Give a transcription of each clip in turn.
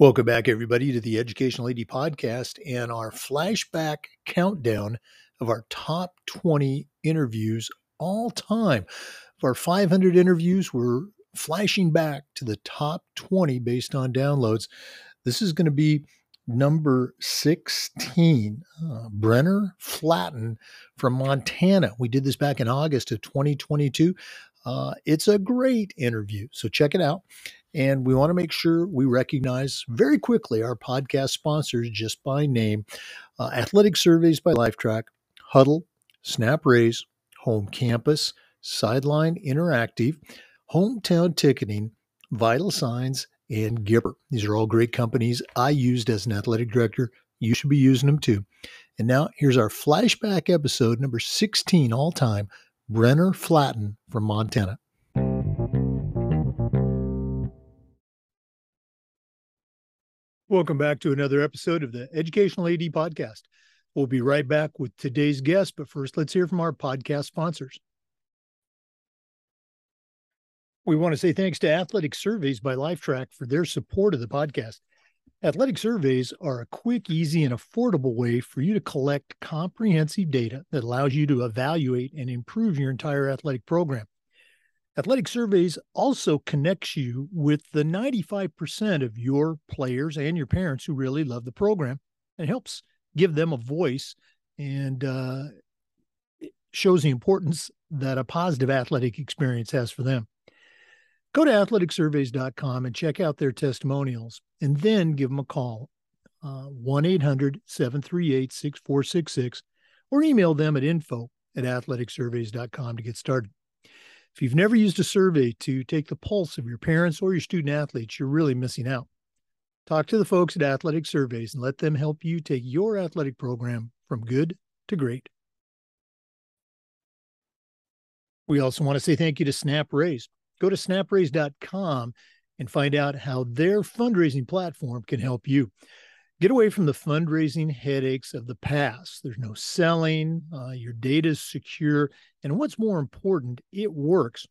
Welcome back, everybody, to the Educational AD podcast and our flashback countdown of our top 20 interviews all time. Of our 500 interviews, we're flashing back to the top 20 based on downloads. This is going to be number 16, uh, Brenner Flaten from Montana. We did this back in August of 2022. Uh, it's a great interview, so check it out. And we want to make sure we recognize very quickly our podcast sponsors just by name uh, Athletic Surveys by Lifetrack, Hudl, Snap Raise, Home Campus, Sideline Interactive, Hometown Ticketing, Vital Signs, and Gipper. These are all great companies I used as an athletic director. You should be using them too. And now here's our flashback episode number 16 all time Brenner Flaten from Montana. Welcome back to another episode of the Educational AD Podcast. We'll be right back with today's guest, but first, let's hear from our podcast sponsors. We want to say thanks to Athletic Surveys by Lifetrack for their support of the podcast. Athletic surveys are a quick, easy, and affordable way for you to collect comprehensive data that allows you to evaluate and improve your entire athletic program. Athletic Surveys also connects you with the 95% of your players and your parents who really love the program and helps give them a voice and uh, shows the importance that a positive athletic experience has for them. Go to athleticsurveys.com and check out their testimonials and then give them a call uh, 1 800 738 6466 or email them at info at athleticsurveys.com to get started. If you've never used a survey to take the pulse of your parents or your student athletes, you're really missing out. Talk to the folks at Athletic Surveys and let them help you take your athletic program from good to great. We also want to say thank you to Snap Raise. Go to snapraise.com and find out how their fundraising platform can help you. Get away from the fundraising headaches of the past. There's no selling, uh, your data is secure. And what's more important, it works.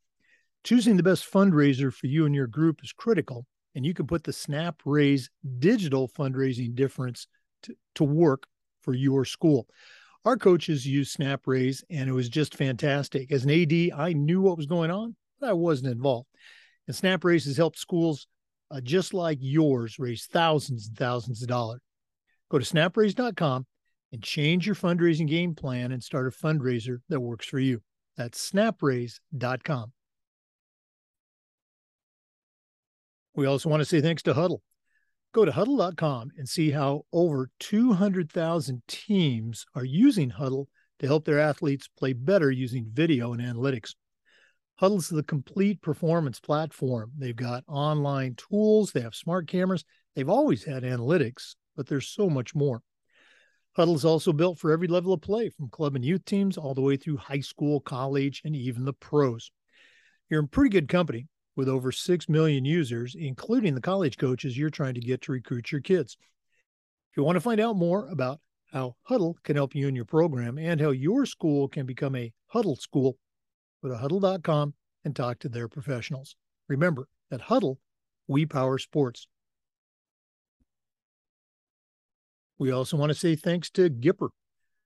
Choosing the best fundraiser for you and your group is critical. And you can put the Snap Raise digital fundraising difference to, to work for your school. Our coaches use Snap Raise, and it was just fantastic. As an AD, I knew what was going on, but I wasn't involved. And Snap Raise has helped schools uh, just like yours, raise thousands and thousands of dollars. Go to snapraise.com and change your fundraising game plan and start a fundraiser that works for you. That's snapraise.com. We also want to say thanks to Hudl. Go to hudl.com and see how over 200,000 teams are using Hudl to help their athletes play better using video and analytics. Hudl's the complete performance platform. They've got online tools, they have smart cameras, they've always had analytics, but there's so much more. Hudl's also built for every level of play, from club and youth teams all the way through high school, college, and even the pros. You're in pretty good company with over 6 million users, including the college coaches you're trying to get to recruit your kids. If you want to find out more about how Hudl can help you in your program and how your school can become a Hudl school, Go to hudl.com and talk to their professionals. Remember, at Hudl, we power sports. We also want to say thanks to Gipper.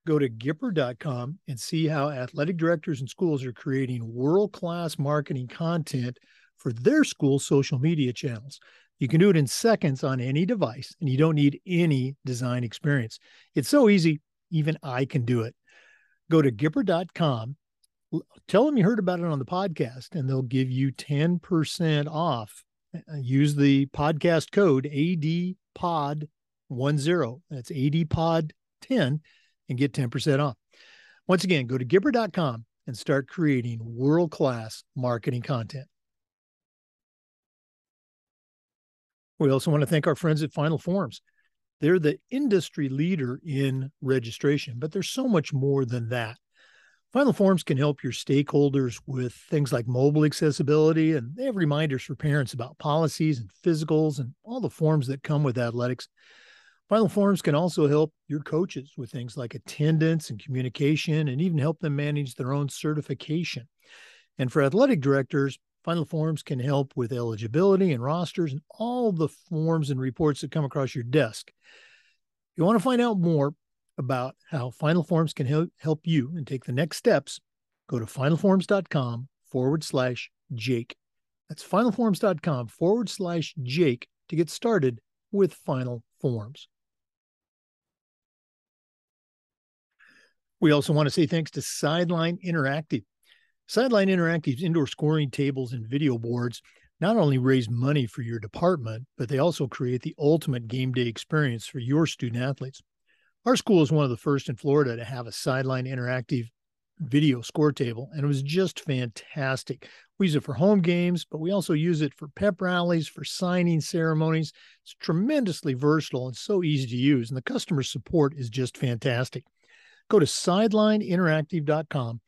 Go to Gipper.com and see how athletic directors and schools are creating world class marketing content for their school social media channels. You can do it in seconds on any device, and you don't need any design experience. It's so easy, even I can do it. Go to Gipper.com tell them you heard about it on the podcast and they'll give you 10% off. Uh, use the podcast code ADPOD10. That's ADPOD10 and get 10% off. Once again, go to Gipper.com and start creating world class marketing content. We also want to thank our friends at Final Forms. They're the industry leader in registration, but there's so much more than that. Final Forms can help your stakeholders with things like mobile accessibility, and they have reminders for parents about policies and physicals and all the forms that come with athletics. Final Forms can also help your coaches with things like attendance and communication, and even help them manage their own certification. And for athletic directors, Final Forms can help with eligibility and rosters and all the forms and reports that come across your desk. If you want to find out more about how Final Forms can help, you and take the next steps, go to finalforms.com forward slash Jake. That's finalforms.com forward slash Jake to get started with Final Forms. We also want to say thanks to Sideline Interactive. Sideline Interactive's indoor scoring tables and video boards not only raise money for your department, but they also create the ultimate game day experience for your student athletes. Our school is one of the first in Florida to have a Sideline Interactive video score table, and it was just fantastic. We use it for home games, but we also use it for pep rallies, for signing ceremonies. It's tremendously versatile and so easy to use, and the customer support is just fantastic. Go to sidelineinteractive.com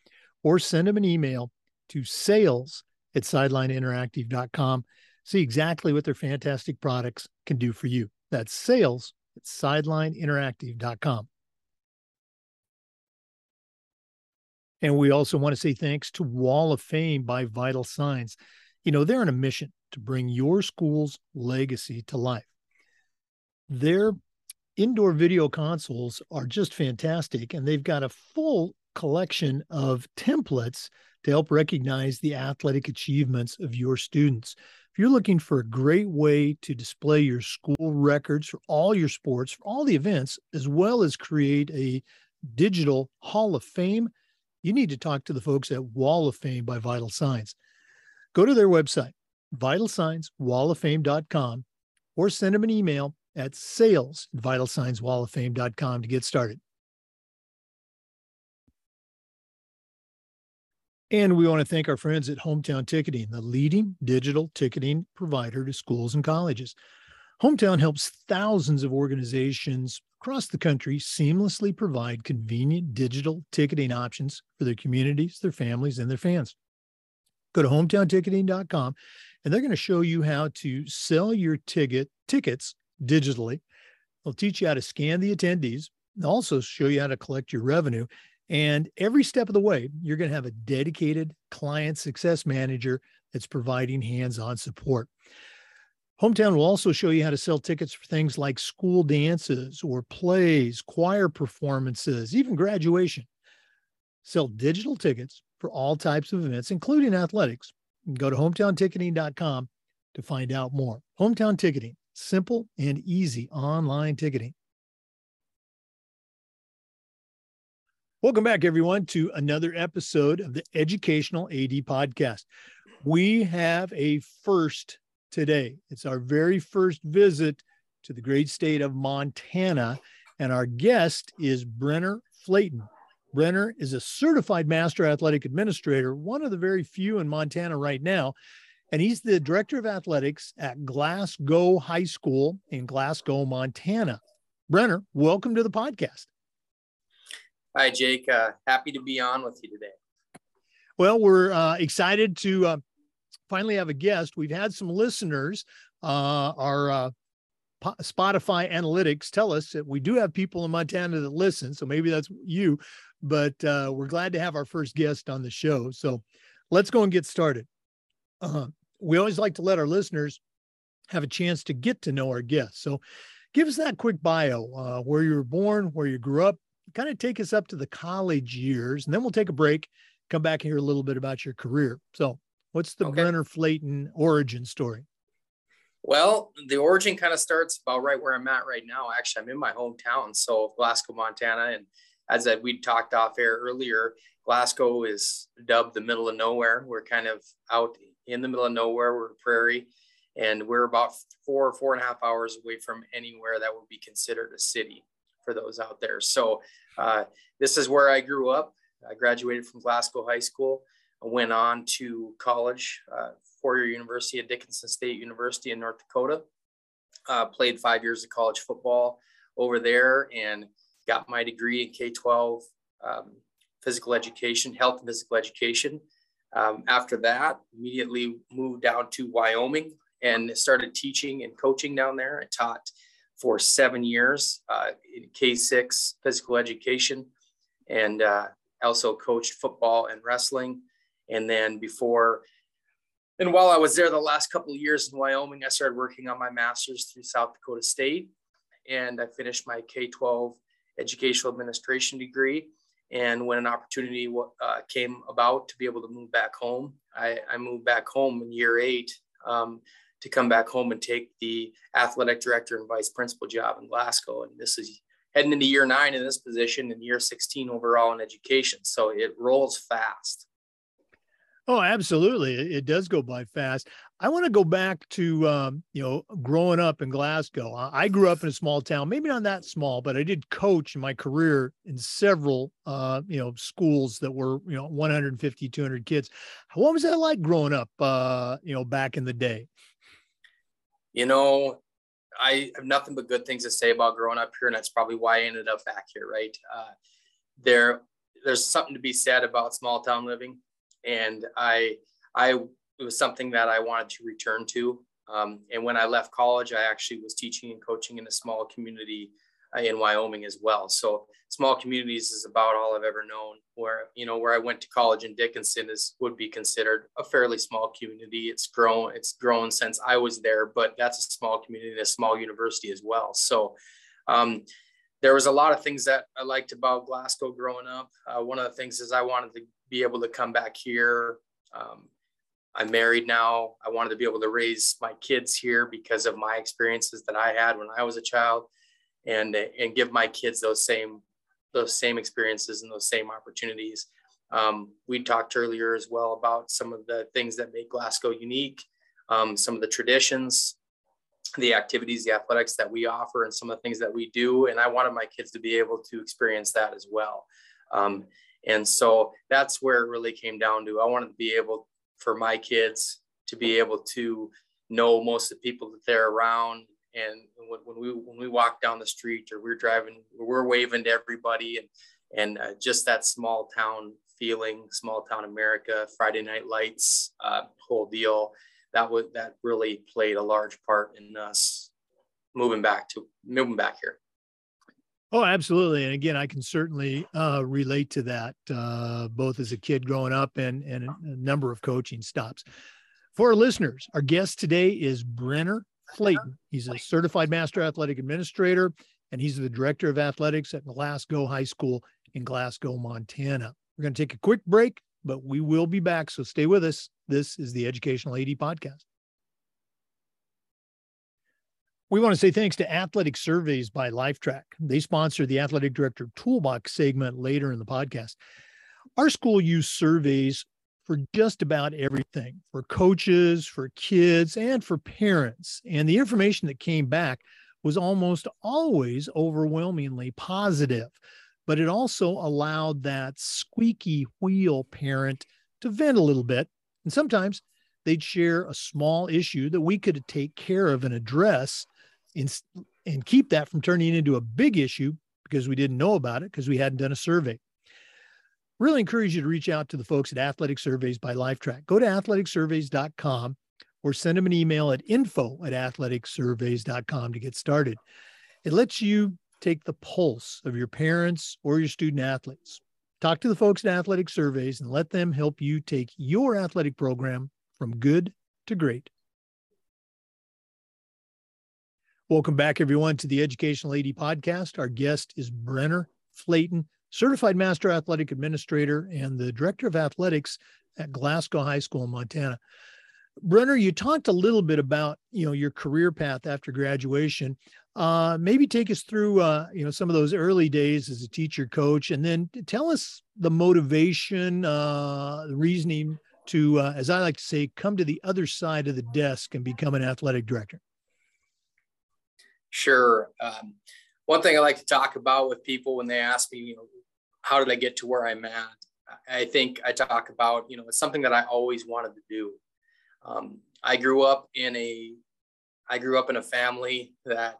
or send them an email to sales at sidelineinteractive.com. See exactly what their fantastic products can do for you. That's sales at sidelineinteractive.com. And we also want to say thanks to Wall of Fame by Vital Signs. You know, they're on a mission to bring your school's legacy to life. Their indoor video consoles are just fantastic, and they've got a full collection of templates to help recognize the athletic achievements of your students. If you're looking for a great way to display your school records for all your sports, for all the events, as well as create a digital Hall of Fame, you need to talk to the folks at Wall of Fame by Vital Signs. Go to their website, vitalsignswalloffame.com, or send them an email at sales at vitalsignswalloffame.com to get started. And we want to thank our friends at Hometown Ticketing, the leading digital ticketing provider to schools and colleges. Hometown helps thousands of organizations across the country seamlessly provide convenient digital ticketing options for their communities, their families, and their fans. Go to hometownticketing.com and they're going to show you how to sell your ticket tickets digitally. They'll teach you how to scan the attendees, also show you how to collect your revenue. And every step of the way, you're going to have a dedicated client success manager that's providing hands on support. Hometown will also show you how to sell tickets for things like school dances or plays, choir performances, even graduation. Sell digital tickets for all types of events, including athletics. Go to hometownticketing.com to find out more. Hometown Ticketing, simple and easy online ticketing. Welcome back, everyone, to another episode of the Educational AD Podcast. We have a first today. It's our very first visit to the great state of Montana, and our guest is Brenner Flaten. Brenner is a certified master athletic administrator, one of the very few in Montana right now, and he's the director of athletics at Glasgow High School in Glasgow, Montana. Brenner, welcome to the podcast. Hi, Jake. Uh, happy to be on with you today. Well, we're uh, excited to uh, finally have a guest. We've had some listeners. Uh, our uh, Spotify analytics tell us that we do have people in Montana that listen, so maybe that's you. But uh, we're glad to have our first guest on the show. So let's go and get started. Uh, we always like to let our listeners have a chance to get to know our guests. So give us that quick bio where you were born, where you grew up, kind of take us up to the college years, and then we'll take a break, come back and hear a little bit about your career. So, what's the okay. Brenner Flaten origin story? Well, the origin kind of starts about right where I'm at right now. Actually, I'm in my hometown, so Glasgow, Montana, and as I, we talked off air earlier, Glasgow is dubbed the middle of nowhere. We're kind of out in the middle of nowhere. We're a prairie, and we're about four, or four and a half hours away from anywhere that would be considered a city for those out there. So uh, this is where I grew up. I graduated from Glasgow High School. I went on to college, uh, four-year university at Dickinson State University in North Dakota. Uh, played five years of college football over there and got my degree in K-12 um, physical education, health and physical education. Um, after that, immediately moved down to Wyoming and started teaching and coaching down there. I taught for seven years uh, in K6 physical education and uh, also coached football and wrestling. And then before and while I was there the last couple of years in Wyoming, I started working on my master's through South Dakota State, and I finished my K-12 educational administration degree. And when an opportunity uh, came about to be able to move back home, I, I moved back home in year eight um, to come back home and take the athletic director and vice principal job in Glasgow. And this is heading into year nine in this position and year 16 overall in education. So it rolls fast. Oh, absolutely. It does go by fast. I want to go back to, um, you know, growing up in Glasgow. I grew up in a small town, maybe not that small, but I did coach in my career in several, uh, you know, schools that were, you know, 150, 200 kids. What was that like growing up, uh, you know, back in the day? You know, I have nothing but good things to say about growing up here, and that's probably why I ended up back here. Right uh, there, there's something to be said about small town living, and I, I it was something that I wanted to return to. Um, and when I left college, I actually was teaching and coaching in a small community in Wyoming as well. So small communities is about all I've ever known. Where you know where I went to college in Dickinson is would be considered a fairly small community. It's grown. It's grown since I was there, but that's a small community, and a small university as well. So. Um, there was a lot of things that I liked about Glasgow growing up. Uh, one of the things is I wanted to be able to come back here. Um, I'm married now. I wanted to be able to raise my kids here because of my experiences that I had when I was a child and and give my kids those same those same experiences and those same opportunities. Um, we talked earlier as well about some of the things that make Glasgow unique, um, some of the traditions, the activities, the athletics that we offer, and some of the things that we do. And I wanted my kids to be able to experience that as well. Um, and so that's where it really came down to. I wanted to be able for my kids to be able to know most of the people that they're around and when, when we when we walk down the street or we're driving we're waving to everybody and and uh, just that small town feeling small town america friday night lights uh, whole deal that would that really played a large part in us moving back to moving back here Oh, absolutely. And again, I can certainly uh, relate to that, uh, both as a kid growing up and, and a number of coaching stops. For our listeners, our guest today is Brenner Flaten. He's a certified master athletic administrator, and he's the director of athletics at Glasgow High School in Glasgow, Montana. We're going to take a quick break, but we will be back. So stay with us. This is the Educational AD Podcast. We want to say thanks to Athletic Surveys by Lifetrack. They sponsor the Athletic Director Toolbox segment later in the podcast. Our school used surveys for just about everything for coaches, for kids, and for parents. And the information that came back was almost always overwhelmingly positive, but it also allowed that squeaky wheel parent to vent a little bit. And sometimes they'd share a small issue that we could take care of and address and, and keep that from turning into a big issue because we didn't know about it because we hadn't done a survey really encourage you to reach out to the folks at Athletic Surveys by Lifetrack. Go to athleticsurveys.com or send them an email at info at athleticsurveys.com to get started. It lets you take the pulse of your parents or your student athletes. Talk to the folks at Athletic Surveys and let them help you take your athletic program from good to great. Welcome back, everyone, to the Educational AD podcast. Our guest is Brenner Flaten certified master athletic administrator and the director of athletics at Glasgow High School in Montana. Brenner, you talked a little bit about you know your career path after graduation. Uh, maybe take us through uh, you know some of those early days as a teacher coach, and then tell us the motivation, uh, the reasoning to, uh, as I like to say, come to the other side of the desk and become an athletic director. Sure. Um, one thing I like to talk about with people when they ask me, you know, how did I get to where I'm at? I think I talk about, you know, it's something that I always wanted to do. Um, I grew up in a, I grew up in a family that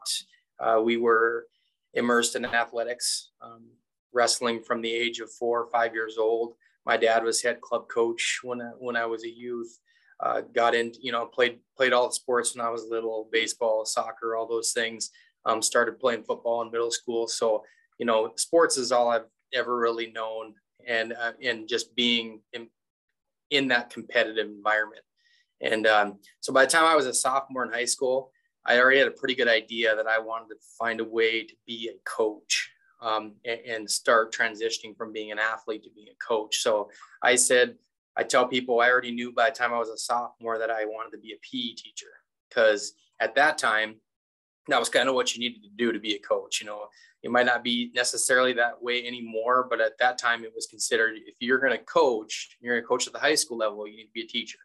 uh, we were immersed in athletics, um, wrestling from the age of four or five years old. My dad was head club coach when I, when I was a youth. Uh, got in, you know, played played all the sports when I was little, baseball, soccer, all those things. Um, started playing football in middle school, so you know, sports is all I've ever really known and uh, and just being in, in that competitive environment And um, so by the time I was a sophomore in high school, I already had a pretty good idea that I wanted to find a way to be a coach um, and, and, start transitioning from being an athlete to being a coach. So I said, I tell people I already knew by the time I was a sophomore that I wanted to be a PE teacher because at that time, that was kind of what you needed to do to be a coach. You know, it might not be necessarily that way anymore, but at that time it was considered if you're going to coach, you're going to coach at the high school level, you need to be a teacher.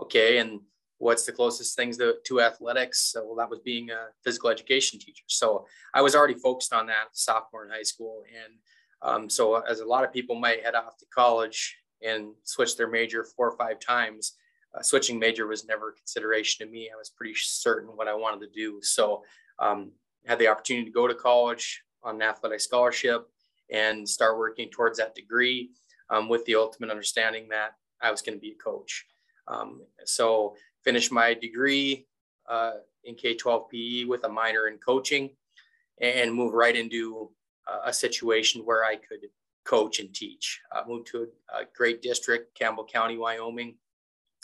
Okay. And what's the closest things to, to athletics? So, well, that was being a physical education teacher. So I was already focused on that sophomore in high school. And um, so as a lot of people might head off to college and switch their major four or five times, uh, switching major was never a consideration to me. I was pretty certain what I wanted to do. So um, had the opportunity to go to college on an athletic scholarship and start working towards that degree um, with the ultimate understanding that I was going to be a coach. Um, so finished my degree uh, in K-12 PE with a minor in coaching and move right into a situation where I could coach and teach. I moved to a, a great district, Campbell County, Wyoming,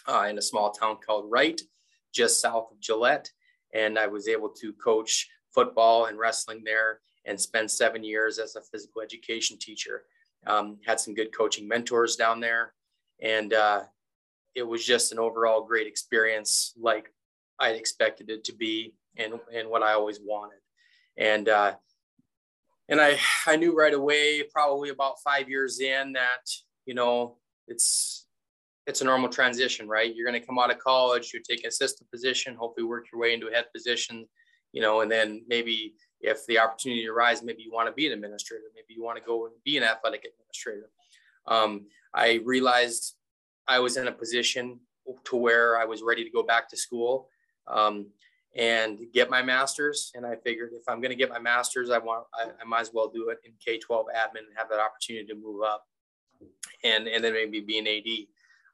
uh, in a small town called Wright, just south of Gillette. And I was able to coach football and wrestling there and spend seven years as a physical education teacher. Um, had some good coaching mentors down there. And uh, it was just an overall great experience, like I expected it to be, and and what I always wanted. And uh, and I I knew right away, probably about five years in, that you know it's it's a normal transition, right? You're going to come out of college, you take an assistant position, hopefully work your way into a head position, you know, and then maybe if the opportunity arises, maybe you want to be an administrator, maybe you want to go and be an athletic administrator. Um, I realized I was in a position to where I was ready to go back to school um, and get my master's. And I figured if I'm going to get my master's, I want I, I, might as well do it in K-12 admin and have that opportunity to move up, and and then maybe be an AD.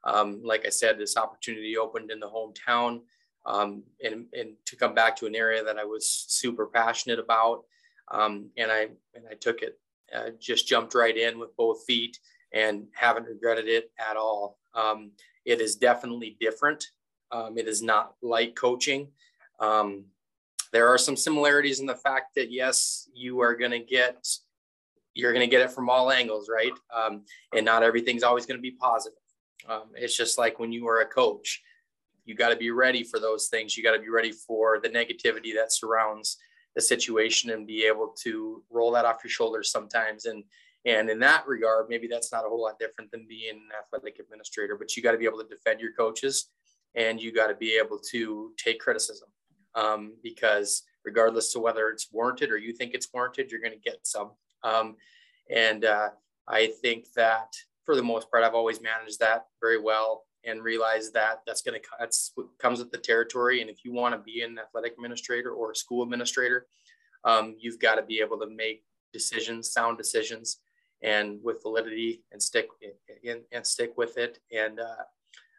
Um, like I said, this opportunity opened in the hometown, um, and and to come back to an area that I was super passionate about, um, and I and I took it, uh, just jumped right in with both feet, and haven't regretted it at all. Um, it is definitely different. Um, it is not like coaching. Um, there are some similarities in the fact that yes, you are going to get you're going to get it from all angles, right? And not everything's always going to be positive. Um, it's just like when you are a coach, you got to be ready for those things. You got to be ready for the negativity that surrounds the situation and be able to roll that off your shoulders sometimes and and in that regard, maybe that's not a whole lot different than being an athletic administrator, but you got to be able to defend your coaches and you got to be able to take criticism um, because regardless of whether it's warranted or you think it's warranted, you're going to get some. Um, and uh, I think that for the most part, I've always managed that very well and realized that that's going to that's what comes with the territory. And if you want to be an athletic administrator or a school administrator, um, you've got to be able to make decisions, sound decisions, and with validity and stick and, and stick with it. And uh,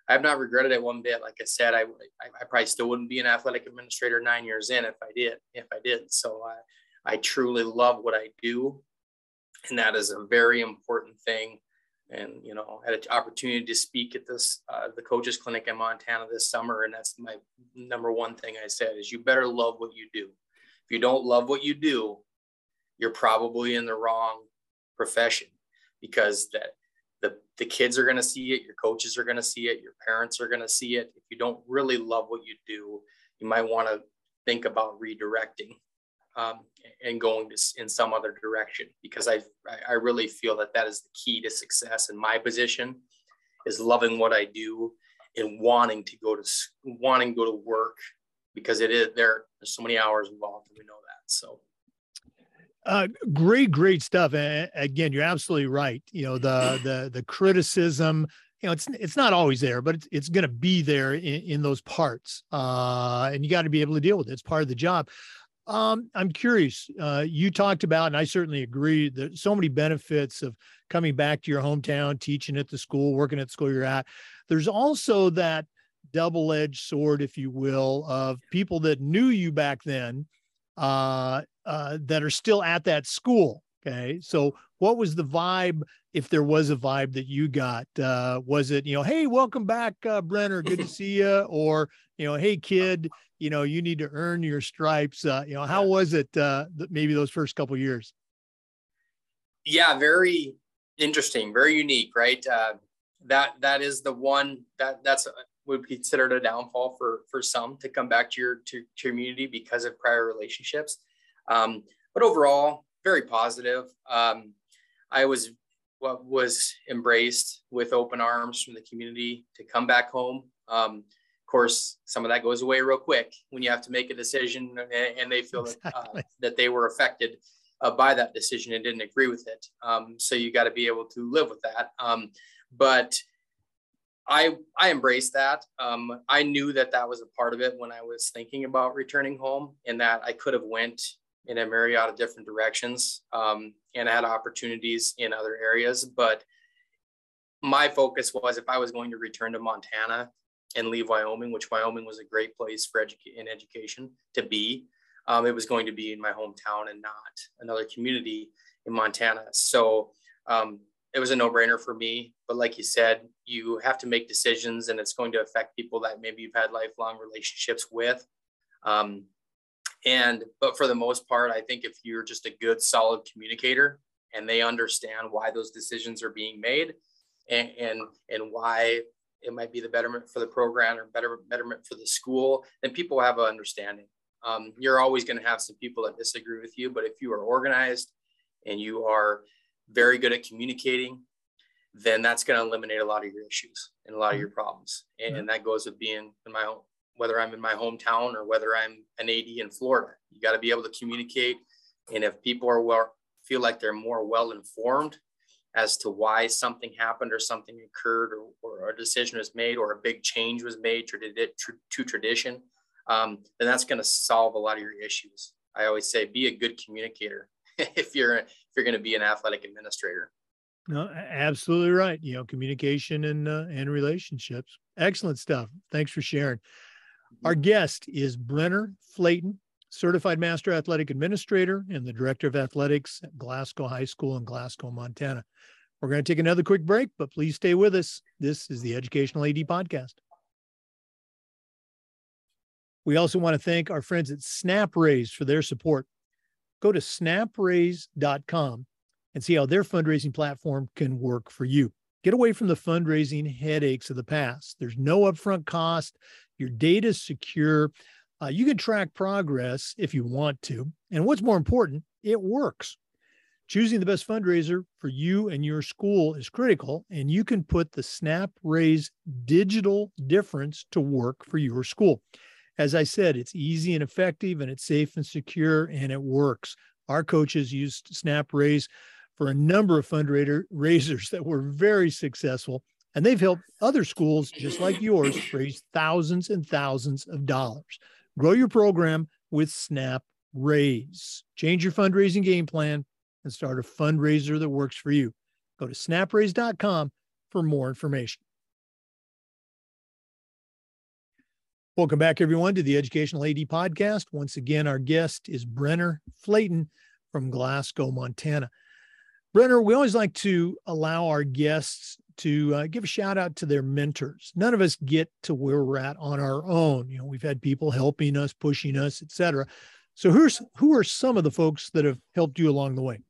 I have not regretted it one bit. Like I said, I, I, I probably still wouldn't be an athletic administrator nine years in if I did, if I did. So I, I truly love what I do. And that is a very important thing. And, you know, had an opportunity to speak at this, uh, the coaches clinic in Montana this summer. And that's my number one thing I said is you better love what you do. If you don't love what you do, you're probably in the wrong profession because that the, the kids are going to see it your coaches are going to see it your parents are going to see it if you don't really love what you do you might want to think about redirecting um, and going to, in some other direction because I, I really feel that that is the key to success in my position is loving what I do and wanting to go to wanting to go to work because it is there there's so many hours involved and we know that so uh, great, great stuff. And again, you're absolutely right. You know, the the the criticism, you know, it's it's not always there, but it's it's going to be there in, in those parts, uh, and you got to be able to deal with it. It's part of the job. Um, I'm curious. Uh, you talked about, and I certainly agree, that so many benefits of coming back to your hometown, teaching at the school, working at the school you're at. There's also that double-edged sword, if you will, of people that knew you back then uh, uh, that are still at that school. Okay. So what was the vibe if there was a vibe that you got? Uh, was it you know hey welcome back uh, brenner good to see you or you know hey kid you know you need to earn your stripes uh, you know how was it uh, maybe those first couple years? Yeah very interesting very unique right? Uh, that that is the one that that's would be considered a downfall for for some to come back to your to, to community because of prior relationships. Um, but overall very positive. Um, I was what was embraced with open arms from the community to come back home. Um, of course, some of that goes away real quick when you have to make a decision and, and they feel exactly. that, uh, that they were affected uh, by that decision and didn't agree with it. Um, so you got to be able to live with that. Um, but I I embraced that. Um, I knew that that was a part of it when I was thinking about returning home, and that I could have went in a myriad of different directions um, and had opportunities in other areas. But my focus was if I was going to return to Montana and leave Wyoming, which Wyoming was a great place for edu- in education to be, um, it was going to be in my hometown and not another community in Montana. So um, it was a no-brainer for me. But like you said, you have to make decisions, and it's going to affect people that maybe you've had lifelong relationships with. Um, and but for the most part, I think if you're just a good, solid communicator and they understand why those decisions are being made and and, and why it might be the betterment for the program or better betterment for the school, then people have an understanding. Um, you're always going to have some people that disagree with you, but if you are organized and you are very good at communicating, then that's going to eliminate a lot of your issues and a lot of mm-hmm. your problems. And, and that goes with being in my own whether I'm in my hometown or whether I'm an AD in Florida. You got to be able to communicate. And if people are well, feel like they're more well informed as to why something happened or something occurred or, or a decision was made or a big change was made to, to tradition, um, then that's going to solve a lot of your issues. I always say be a good communicator if you're if you're going to be an athletic administrator. No, absolutely right. You know, communication and uh, and relationships. Excellent stuff. Thanks for sharing. Our guest is Brenner Flaten, Certified Master Athletic Administrator and the Director of Athletics at Glasgow High School in Glasgow, Montana. We're going to take another quick break, but please stay with us. This is the Educational AD Podcast. We also want to thank our friends at SnapRaise for their support. Go to snapraise.com and see how their fundraising platform can work for you. Get away from the fundraising headaches of the past. There's no upfront cost. Your data is secure. Uh, you can track progress if you want to. And what's more important, it works. Choosing the best fundraiser for you and your school is critical, and you can put the Snap Raise digital difference to work for your school. As I said, it's easy and effective, and it's safe and secure, and it works. Our coaches used Snap Raise for a number of fundraisers that were very successful. And they've helped other schools just like yours raise thousands and thousands of dollars. Grow your program with Snap Raise. Change your fundraising game plan and start a fundraiser that works for you. Go to snapraise.com for more information. Welcome back, everyone, to the Educational AD Podcast. Once again, our guest is Brenner Flaten from Glasgow, Montana. Brenner, we always like to allow our guests to uh, give a shout out to their mentors. None of us get to where we're at on our own. You know, we've had people helping us, pushing us, etc. So who's who are some of the folks that have helped you along the way?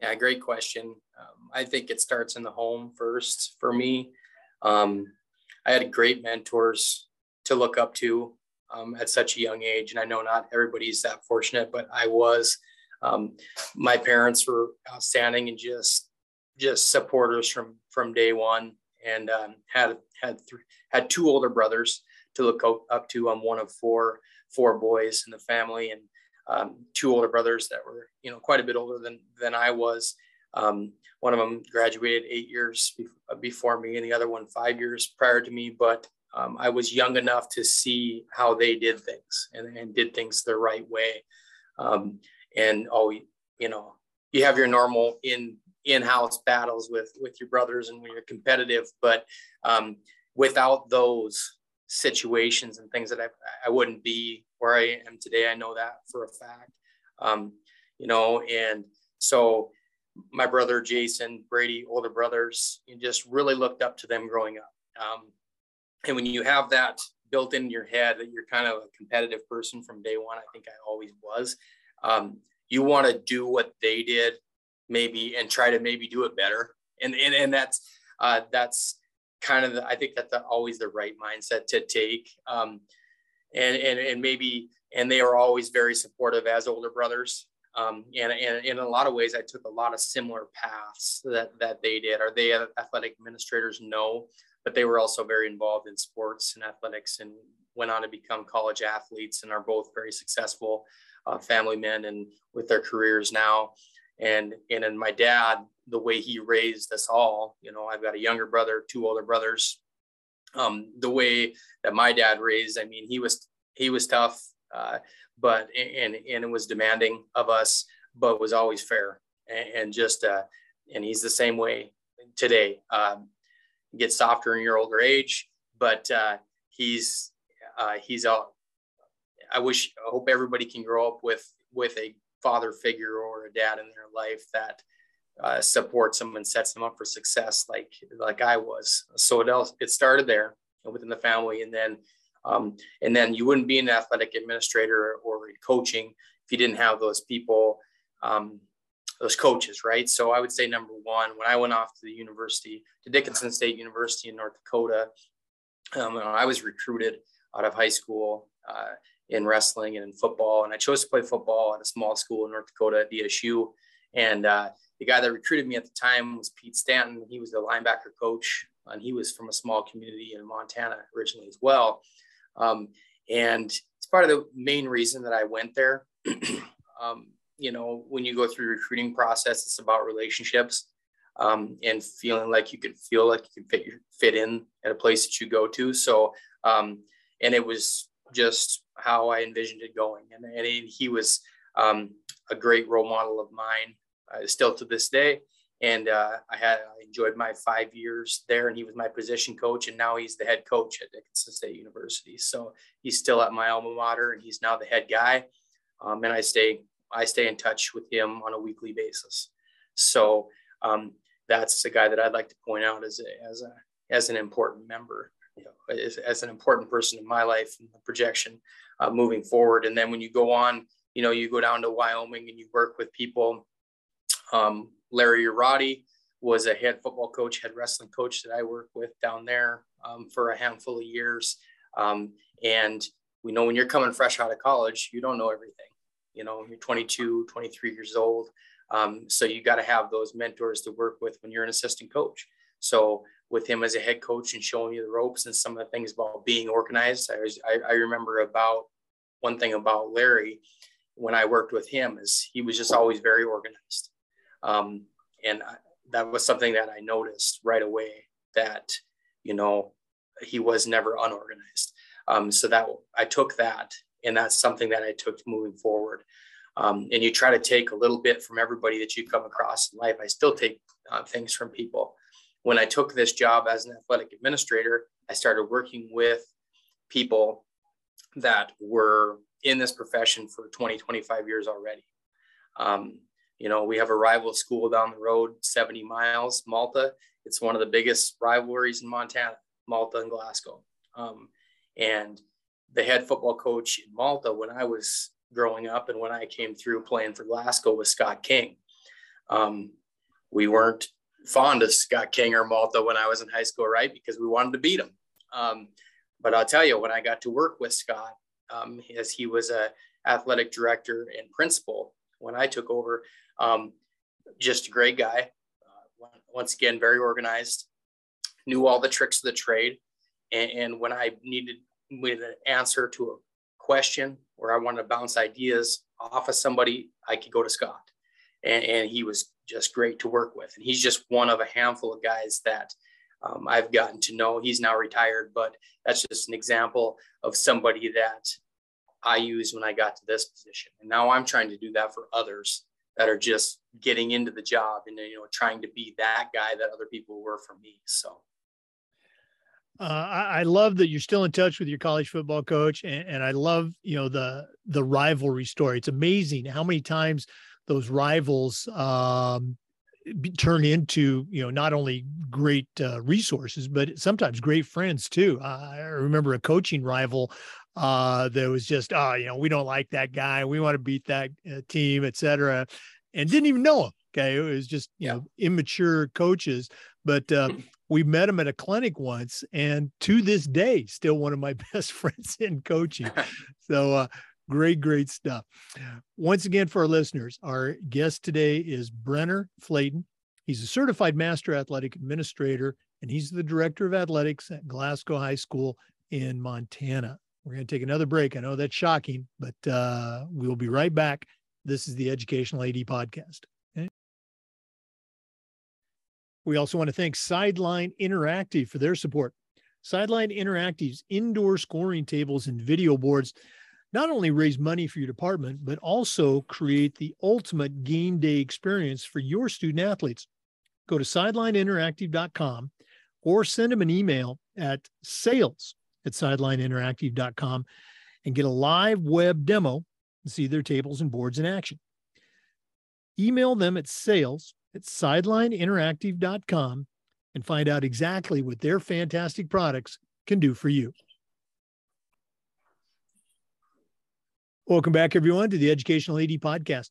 Yeah, great question. Um, I think it starts in the home first for me. Um, I had great mentors to look up to um, at such a young age, and I know not everybody's that fortunate, but I was. Um, my parents were outstanding and just just supporters from from day one, and um, had had th- had two older brothers to look up to. I'm one of four four boys in the family, and um, two older brothers that were you know quite a bit older than than I was. Um, one of them graduated eight years before me, and the other one five years prior to me. But um, I was young enough to see how they did things and, and did things the right way. Um, and oh you know you have your normal in in-house battles with with your brothers and when you're competitive but um, without those situations and things that I, I wouldn't be where I am today I know that for a fact um, you know and so my brother Jason, Brady, older brothers, you just really looked up to them growing up. Um, and when you have that built in your head that you're kind of a competitive person from day one, I think I always was. Um, you want to do what they did, maybe, and try to maybe do it better. And and, and that's uh, that's kind of the, I think that's the, always the right mindset to take. Um, and and and maybe and they are always very supportive as older brothers. Um, and, and, in a lot of ways, I took a lot of similar paths that, that they did. Are they athletic administrators? No, but they were also very involved in sports and athletics and went on to become college athletes and are both very successful uh, family men and with their careers now. And, and then my dad, the way he raised us all, you know, I've got a younger brother, two older brothers. Um, the way that my dad raised, I mean, he was, he was tough. Uh, but and and it was demanding of us, but was always fair and, and just uh, and he's the same way today. Um, get softer in your older age, but uh, he's uh, he's all. I wish I hope everybody can grow up with with a father figure or a dad in their life that uh, supports them and sets them up for success like like I was. So it else it started there within the family, and then um, and then you wouldn't be an athletic administrator or coaching if you didn't have those people, um, those coaches, right? So I would say number one, when I went off to the university, to Dickinson State University in North Dakota, um, I was recruited out of high school uh, in wrestling and in football, and I chose to play football at a small school in North Dakota at DSU. And uh, the guy that recruited me at the time was Pete Stanton. He was the linebacker coach, and he was from a small community in Montana originally as well. Um, and it's part of the main reason that I went there. um, you know, when you go through recruiting process, it's about relationships um, and feeling like you can feel like you can fit fit in at a place that you go to. So, um, and it was just how I envisioned it going. And, and he was um, a great role model of mine, uh, still to this day and uh, I had I enjoyed my five years there, and he was my position coach, and now he's the head coach at Dickinson State University. So he's still at my alma mater, and he's now the head guy. Um, and I stay I stay in touch with him on a weekly basis. So um, that's the guy that I'd like to point out as a, as a as an important member, you know, as, as an important person in my life and the projection uh, moving forward. And then when you go on, you know, you go down to Wyoming and you work with people. Um, Larry Urati was a head football coach, head wrestling coach that I worked with down there um, for a handful of years. Um, and we know when you're coming fresh out of college, you don't know everything. You know, you're 22, 23 years old. Um, so you got to have those mentors to work with when you're an assistant coach. So with him as a head coach and showing you the ropes and some of the things about being organized, I, was, I, I remember about one thing about Larry when I worked with him is he was just always very organized. Um, and I, that was something that I noticed right away that, you know, he was never unorganized. Um, so that I took that, and that's something that I took moving forward. Um, and you try to take a little bit from everybody that you come across in life. I still take uh, things from people. When I took this job as an athletic administrator, I started working with people that were in this profession for 20, 25 years already. Um, you know, we have a rival school down the road, 70 miles, Malta. It's one of the biggest rivalries in Montana, Malta and Glasgow. Um, and the head football coach in Malta when I was growing up and when I came through playing for Glasgow was Scott King. Um, we weren't fond of Scott King or Malta when I was in high school, right? Because we wanted to beat him. Um, but I'll tell you, when I got to work with Scott, um, as he was a athletic director and principal when I took over, um, just a great guy. Uh, once again, very organized, knew all the tricks of the trade. And, and when I needed, needed an answer to a question or I wanted to bounce ideas off of somebody, I could go to Scott. And, and he was just great to work with. And he's just one of a handful of guys that um, I've gotten to know. He's now retired, but that's just an example of somebody that I used when I got to this position. And now I'm trying to do that for others that are just getting into the job and you know trying to be that guy that other people were for me so uh, I, love that you're still in touch with your college football coach, and, and, I love you know the the rivalry story. It's amazing how many times those rivals um, be, turn into you know not only great uh, resources but sometimes great friends too. I remember a coaching rival uh, that was just oh you know we don't like that guy, we want to beat that uh, team, etc., and didn't even know him. Okay, it was just you yeah. know immature coaches, but uh, we met him at a clinic once, and to this day, still one of my best friends in coaching. so uh, Great, great stuff. Once again, for our listeners, our guest today is Brenner Flaten. He's a certified master athletic administrator, and he's the director of athletics at Glasgow High School in Montana. We're going to take another break. I know that's shocking, but uh, we'll be right back. This is the Educational AD Podcast. We also want to thank Sideline Interactive for their support. Sideline Interactive's indoor scoring tables and video boards not only raise money for your department, but also create the ultimate game day experience for your student athletes. Go to sidelineinteractive.com or send them an email at sales at sidelineinteractive.com and get a live web demo and see their tables and boards in action. Email them at sales at sidelineinteractive.com and find out exactly what their fantastic products can do for you. Welcome back, everyone, to the Educational AD Podcast.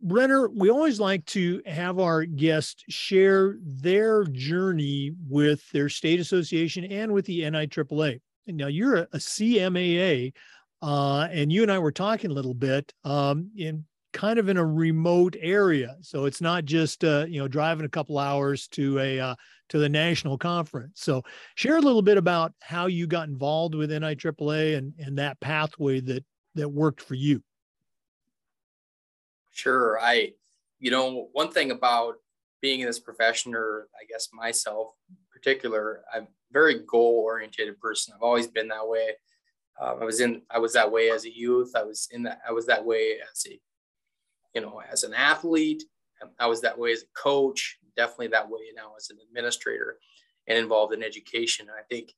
Brenner, we always like to have our guests share their journey with their state association and with the NIAAA. And now you're a, a CMAA, uh, and you and I were talking a little bit um, in kind of in a remote area, so it's not just uh, you know driving a couple hours to a uh, to the national conference. So share a little bit about how you got involved with NIAAA and and that pathway that that worked for you? Sure. I, you know, one thing about being in this profession, or I guess myself in particular, I'm very goal oriented person. I've always been that way. Um, I was in, I was that way as a youth. I was in that, I was that way as a, you know, as an athlete. I was that way as a coach, definitely that way now as an administrator and involved in education. I think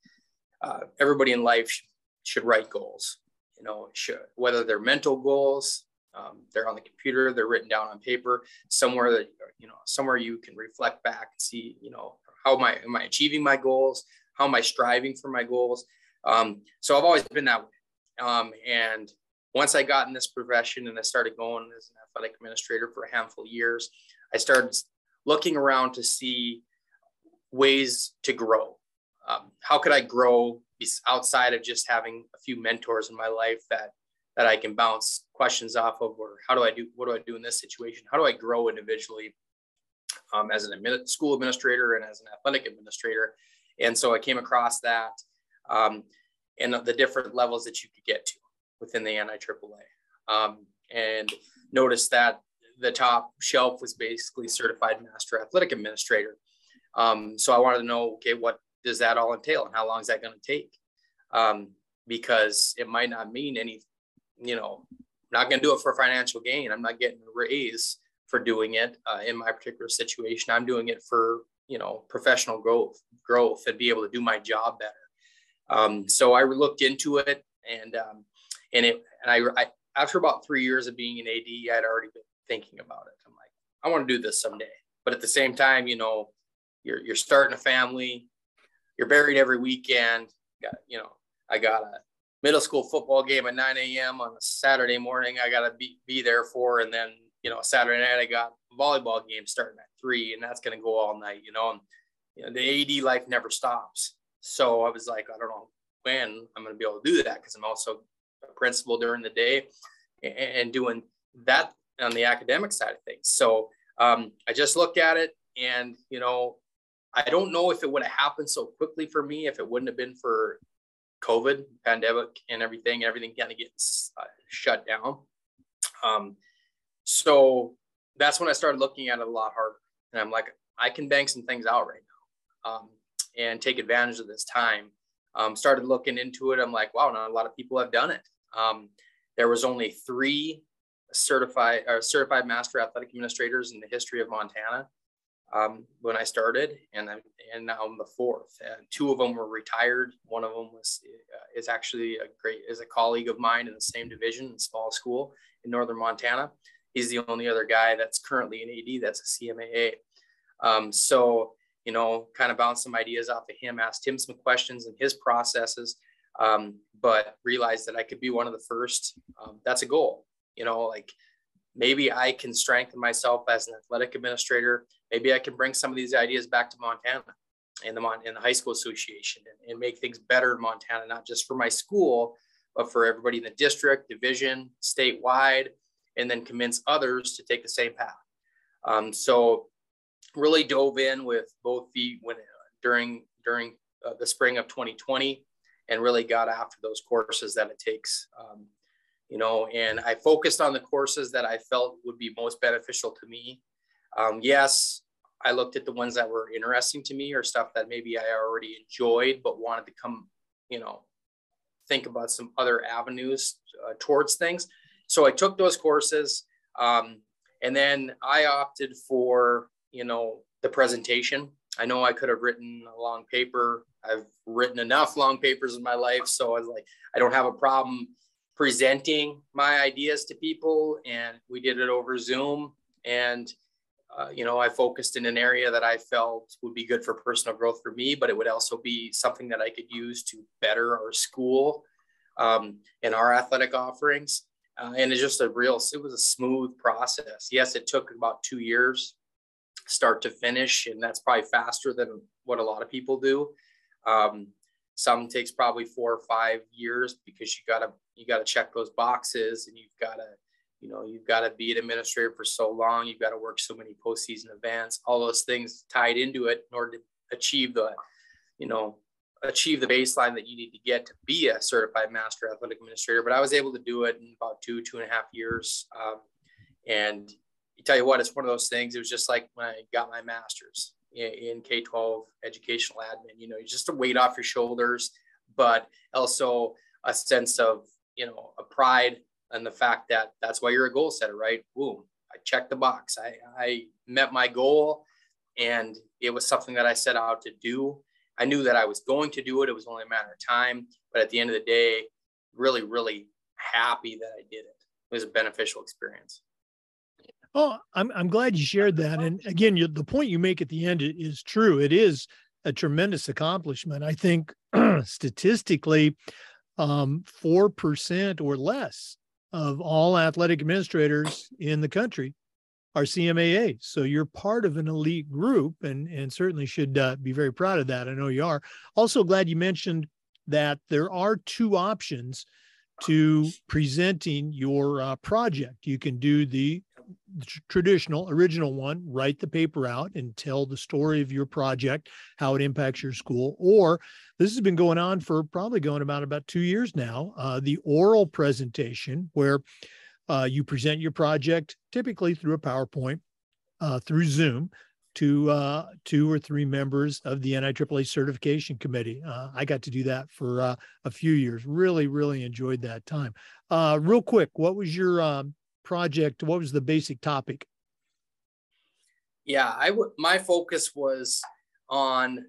uh, everybody in life should write goals you know, whether they're mental goals, um, they're on the computer, they're written down on paper, somewhere that, you know, somewhere you can reflect back and see, you know, how am I, am I achieving my goals? How am I striving for my goals? Um, so I've always been that way. Um, and once I got in this profession and I started going as an athletic administrator for a handful of years, I started looking around to see ways to grow. Um, how could I grow outside of just having a few mentors in my life that that I can bounce questions off of, or how do I do? What do I do in this situation? How do I grow individually um, as an school administrator and as an athletic administrator? And so I came across that um, and the different levels that you could get to within the NIAAA, um, and noticed that the top shelf was basically certified master athletic administrator. Um, so I wanted to know, okay, what does that all entail and how long is that going to take? Um, because it might not mean any, you know, I'm not going to do it for financial gain. I'm not getting a raise for doing it uh, in my particular situation. I'm doing it for, you know, professional growth, growth and be able to do my job better. Um, so I looked into it and, um, and it, and I, I, after about three years of being an AD, I'd already been thinking about it. I'm like, I want to do this someday. But at the same time, you know, you're, you're starting a family, you're buried every weekend. Got, you know, I got a middle school football game at 9 a.m. on a Saturday morning. I got to be, be there for, and then, you know, Saturday night, I got a volleyball game starting at three and that's going to go all night, you know, and you know, the AD life never stops. So I was like, I don't know when I'm going to be able to do that. Cause I'm also a principal during the day and doing that on the academic side of things. So um, I just looked at it and, you know, I don't know if it would have happened so quickly for me if it wouldn't have been for COVID pandemic and everything, everything kind of gets uh, shut down. Um, so that's when I started looking at it a lot harder. And I'm like, I can bang some things out right now um, and take advantage of this time. Um, started looking into it. I'm like, wow, not a lot of people have done it. Um, there was only three certified or certified master athletic administrators in the history of Montana um, when I started, and I'm and now I'm the fourth. And two of them were retired. One of them was uh, is actually a great is a colleague of mine in the same division in small school in northern Montana, he's the only other guy that's currently an AD that's a CMAA. Um, so, you know, kind of bounce some ideas off of him, asked him some questions and his processes, um, but realized that I could be one of the first. Um, that's a goal, you know, like maybe I can strengthen myself as an athletic administrator. Maybe I can bring some of these ideas back to Montana and the in the high school association and, and make things better in Montana, not just for my school, but for everybody in the district, division, statewide, and then convince others to take the same path. Um, so really dove in with both feet when during during uh, the spring of 2020 and really got after those courses that it takes um, you know and i focused on the courses that i felt would be most beneficial to me um, yes i looked at the ones that were interesting to me or stuff that maybe i already enjoyed but wanted to come you know think about some other avenues uh, towards things. So i took those courses um, and then i opted for you know the presentation. I know i could have written a long paper. I've written enough long papers in my life so i was like i don't have a problem presenting my ideas to people and we did it over zoom and uh, you know i focused in an area that i felt would be good for personal growth for me but it would also be something that i could use to better our school um, and our athletic offerings. Uh, and it's just a real it was a smooth process. Yes it took about two years start to finish and that's probably faster than what a lot of people do. Um, some takes probably four or five years because you gotta you gotta check those boxes and you've gotta you know you've got to be an administrator for so long you've got to work so many postseason events all those things tied into it in order to achieve the you know achieve the baseline that you need to get to be a certified master athletic administrator but i was able to do it in about two two and a half years um, and you tell you what it's one of those things it was just like when i got my master's in K 12 educational admin. You know, just a weight off your shoulders, but also a sense of, you know, a pride and the fact that that's why you're a goal setter, right? Boom, I checked the box. I, I met my goal and it was something that I set out to do. I knew that I was going to do it. It was only a matter of time. But at the end of the day, really, really happy that I did it. It was a beneficial experience. Oh, I'm I'm glad you shared that. And again, you, the point you make at the end is true. It is a tremendous accomplishment. I think statistically, um, four um, percent or less of all athletic administrators in the country are CMAA. So you're part of an elite group, and and certainly should uh, be very proud of that. I know you are. Also glad you mentioned that there are two options to presenting your uh, project. You can do the the traditional original one write the paper out and tell the story of your project how it impacts your school or this has been going on for probably going about about two years now uh, the oral presentation where uh, you present your project typically through a powerpoint uh, through zoom to uh, two or three members of the NIAAA certification committee. Uh, I got to do that for uh, a few years. Really, really enjoyed that time. Uh, real quick, what was your um, project, what was the basic topic? Yeah, I w- my focus was on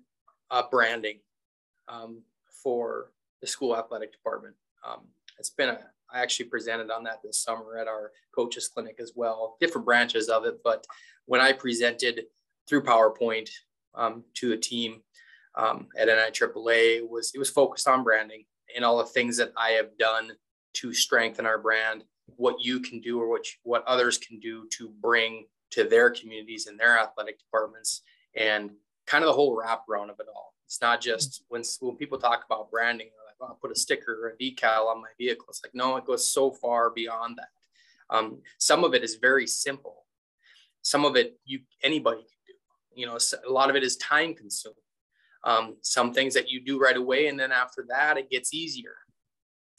uh, branding um, for the school athletic department. Um, it's been a, I actually presented on that this summer at our coaches clinic as well, different branches of it. But when I presented through PowerPoint um, to the team um, at NIAAA, was it was focused on branding and all the things that I have done to strengthen our brand what you can do or what you, what others can do to bring to their communities and their athletic departments and kind of the whole wraparound of it all. It's not just when when people talk about branding, like, oh, I'll put a sticker or a decal on my vehicle. It's like, no, it goes so far beyond that. Um, some of it is very simple. Some of it you anybody can do. You know, a lot of it is time consuming. Um, some things that you do right away, and then after that, it gets easier.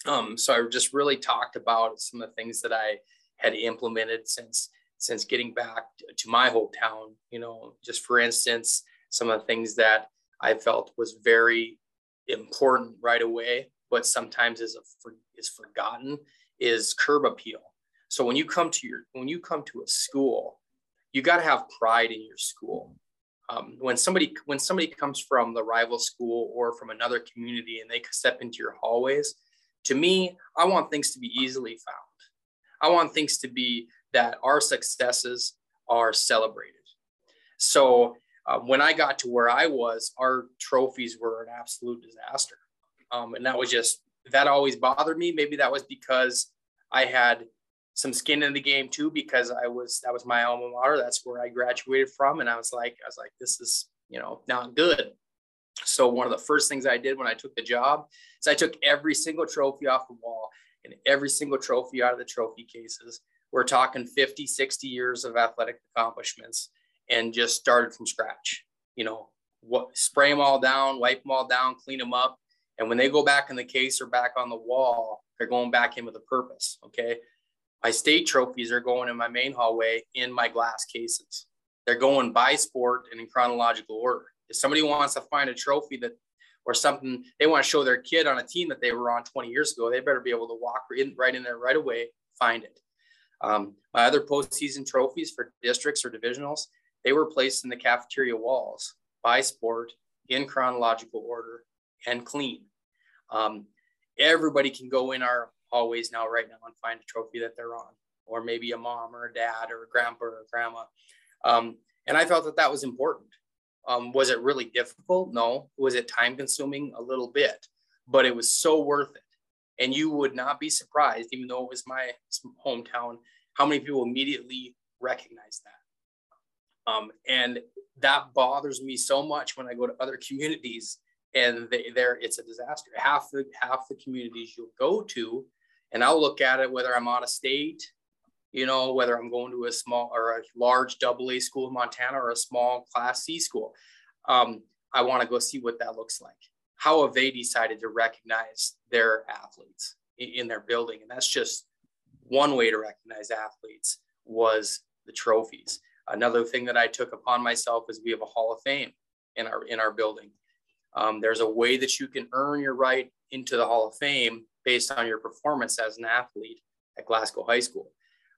Um, so I just really talked about some of the things that I had implemented since since getting back to my hometown. You know, just for instance, some of the things that I felt was very important right away, but sometimes is a, is forgotten is curb appeal. So when you come to your when you come to a school, you got to have pride in your school. Um, when somebody when somebody comes from the rival school or from another community and they step into your hallways, to me, I want things to be easily found. I want things to be that our successes are celebrated. So uh, when I got to where I was, our trophies were an absolute disaster. Um, and that was just, that always bothered me. Maybe that was because I had some skin in the game too, because I was, that was my alma mater. That's where I graduated from. And I was like, I was like, this is, you know, not good. So one of the first things I did when I took the job is I took every single trophy off the wall and every single trophy out of the trophy cases. We're talking 50, 60 years of athletic accomplishments and just started from scratch. You know, what spray them all down, wipe them all down, clean them up. And when they go back in the case or back on the wall, they're going back in with a purpose. Okay. My state trophies are going in my main hallway in my glass cases. They're going by sport and in chronological order. If somebody wants to find a trophy that or something they want to show their kid on a team that they were on 20 years ago, they better be able to walk in, right in there right away, find it. Um, my other postseason trophies for districts or divisionals, they were placed in the cafeteria walls by sport in chronological order and clean. Um, everybody can go in our hallways now, right now, and find a trophy that they're on, or maybe a mom or a dad or a grandpa or a grandma. Um, and I felt that that was important. Um, was it really difficult? No. Was it time consuming? A little bit, but it was so worth it. And you would not be surprised, even though it was my hometown, how many people immediately recognize that. Um, and that bothers me so much when I go to other communities and they, there it's a disaster. Half the half the communities you'll go to, and I'll look at it whether I'm out of state, you know, whether I'm going to a small or a large double A school in Montana or a small class C school. Um, I want to go see what that looks like how have they decided to recognize their athletes in, their building? And that's just one way to recognize athletes was the trophies. Another thing that I took upon myself is we have a Hall of Fame in our in our building. Um, there's a way that you can earn your right into the Hall of Fame based on your performance as an athlete at Glasgow High School.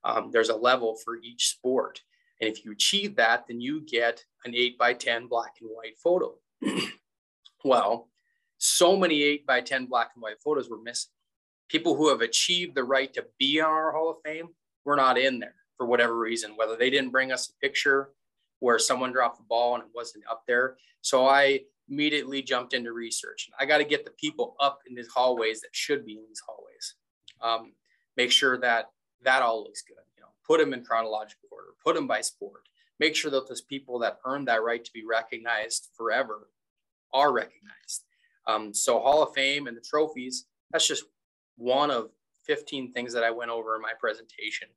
Um, there's a level for each sport. And if you achieve that, then you get an 8 by 10 black and white photo. well, so many eight by 10 black and white photos were missing. People who have achieved the right to be on our Hall of Fame were not in there for whatever reason, whether they didn't bring us a picture where someone dropped the ball and it wasn't up there. So I immediately jumped into research. I got to get the people up in these hallways that should be in these hallways. Um, make sure that that all looks good. You know, put them in chronological order, put them by sport. Make sure that those people that earned that right to be recognized forever are recognized. Um, so Hall of Fame and the trophies, that's just one of 15 things that I went over in my presentation.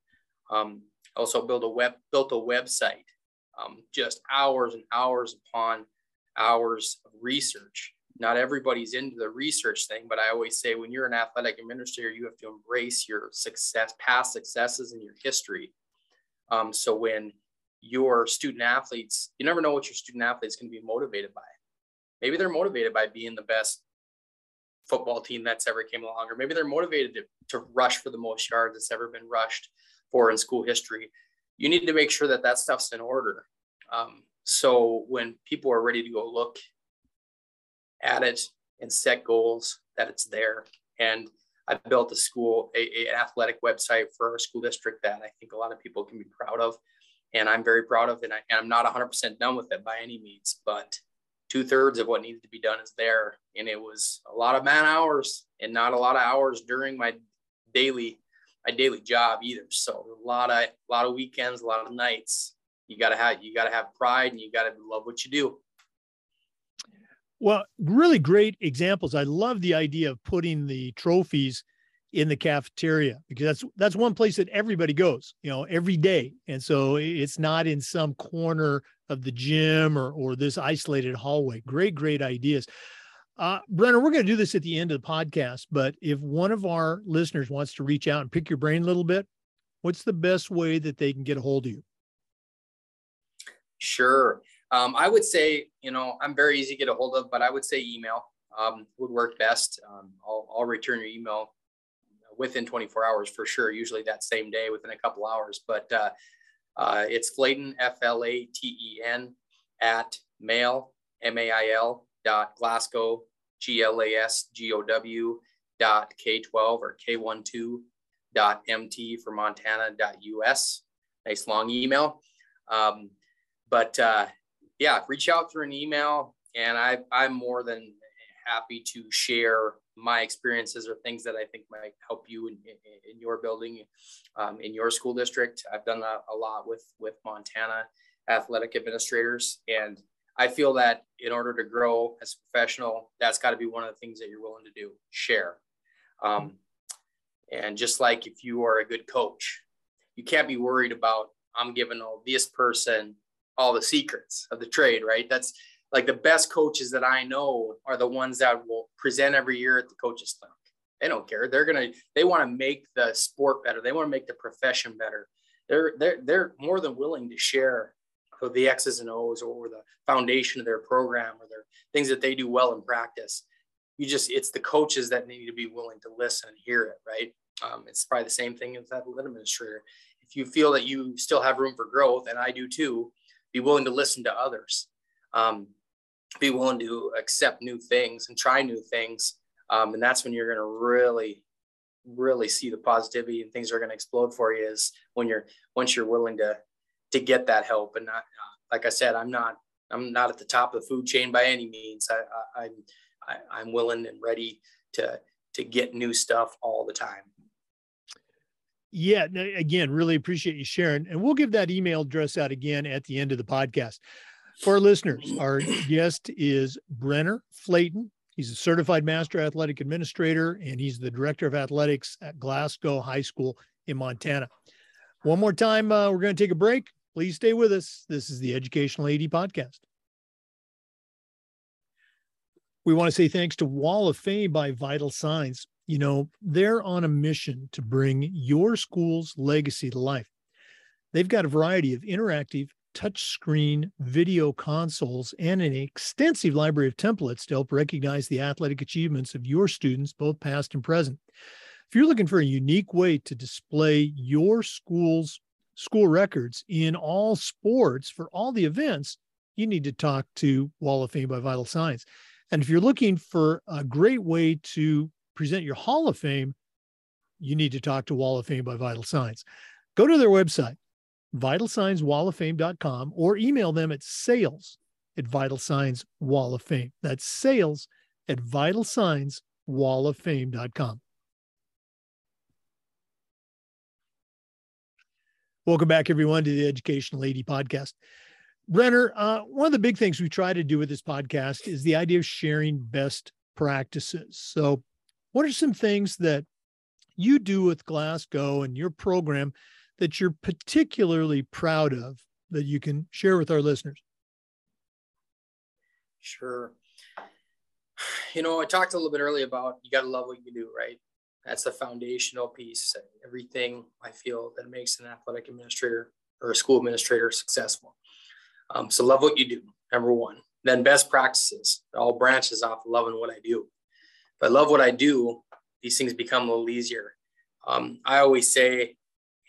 Um, also built a web built a website, um, just hours and hours upon hours of research. Not everybody's into the research thing, but I always say when you're an athletic administrator, you have to embrace your success, past successes, and your history. Um, so when your student athletes, you never know what your student athletes can be motivated by maybe they're motivated by being the best football team that's ever came along, or maybe they're motivated to, to rush for the most yards that's ever been rushed for in school history. You need to make sure that that stuff's in order. Um, so when people are ready to go look at it and set goals, that it's there. And I built a school, a, an athletic website for our school district that I think a lot of people can be proud of. And I'm very proud of it. And, I, and I'm not 100% done with it by any means, but two thirds of what needed to be done is there. And it was a lot of man hours and not a lot of hours during my daily, my daily job either. So a lot of, a lot of weekends, a lot of nights. You gotta have, you gotta have pride and you gotta love what you do. Well, really great examples. I love the idea of putting the trophies in the cafeteria because that's that's one place that everybody goes, you know, every day. And so it's not in some corner of the gym or or this isolated hallway. Great, great ideas. Uh, Brenner, we're going to do this at the end of the podcast, but if one of our listeners wants to reach out and pick your brain a little bit, what's the best way that they can get a hold of you? Sure. Um, I would say, you know, I'm very easy to get a hold of, but I would say email um, would work best. Um, I'll, I'll return your email within 24 hours for sure, usually that same day within a couple hours. But uh, uh, it's Flaten, F L A T E N, at mail, M A I L, dot Glasgow, G L A S G O W, dot K 12 or K 12 dot MT for Montana dot US. nice long email. Um, but uh, yeah, reach out through an email, and I, I'm more than happy to share my experiences or things that I think might help you in, in, your building, um, in your school district. I've done a, a lot with with Montana athletic administrators, and I feel that in order to grow as a professional, that's got to be one of the things that you're willing to do. Share, um, and just like if you are a good coach, you can't be worried about I'm giving all this person all the secrets of the trade, right? That's like the best coaches that I know are the ones that will present every year at the coaches clinic. They don't care. They're gonna. They want to make the sport better. They want to make the profession better. They're they're they're more than willing to share the X's and O's or the foundation of their program or their things that they do well in practice. You just it's the coaches that need to be willing to listen and hear it, right? Um, it's probably the same thing as that administrator. If you feel that you still have room for growth, and I do too, be willing to listen to others. Um, be willing to accept new things and try new things. Um, and that's when you're going to really, really see the positivity and things are going to explode for you is when you're, once you're willing to, to get that help and not, uh, like I said, I'm not, I'm not at the top of the food chain by any means. I, I, I'm, I, I'm willing and ready to, to get new stuff all the time. Yeah, again, really appreciate you sharing. And we'll give that email address out again at the end of the podcast. For our listeners, our guest is Brenner Flaten. He's a certified master athletic administrator and he's the director of athletics at Glasgow High School in Montana. One more time, uh, we're going to take a break. Please stay with us. This is the Educational AD Podcast. We want to say thanks to Wall of Fame by Vital Signs. You know, they're on a mission to bring your school's legacy to life. They've got a variety of interactive touchscreen video consoles, and an extensive library of templates to help recognize the athletic achievements of your students, both past and present. If you're looking for a unique way to display your school's school records in all sports for all the events, you need to talk to Wall of Fame by Vital Signs. And if you're looking for a great way to present your Hall of Fame, you need to talk to Wall of Fame by Vital Signs. Go to their website, vitalsignswalloffame.com or email them at sales at Vital Signs Wall of Fame. That's sales at vitalsignswalloffame.com. Welcome back, everyone, to the Educational AD Podcast. Brenner, uh, one of the big things we try to do with this podcast is the idea of sharing best practices. So, what are some things that you do with Glasgow and your program that you're particularly proud of that you can share with our listeners? Sure. You know, I talked a little bit earlier about you got to love what you do, right? That's the foundational piece. Everything I feel that makes an athletic administrator or a school administrator successful. Um, so love what you do, number one. Then best practices, all branches off loving what I do. I love what I do, these things become a little easier. Um, I always say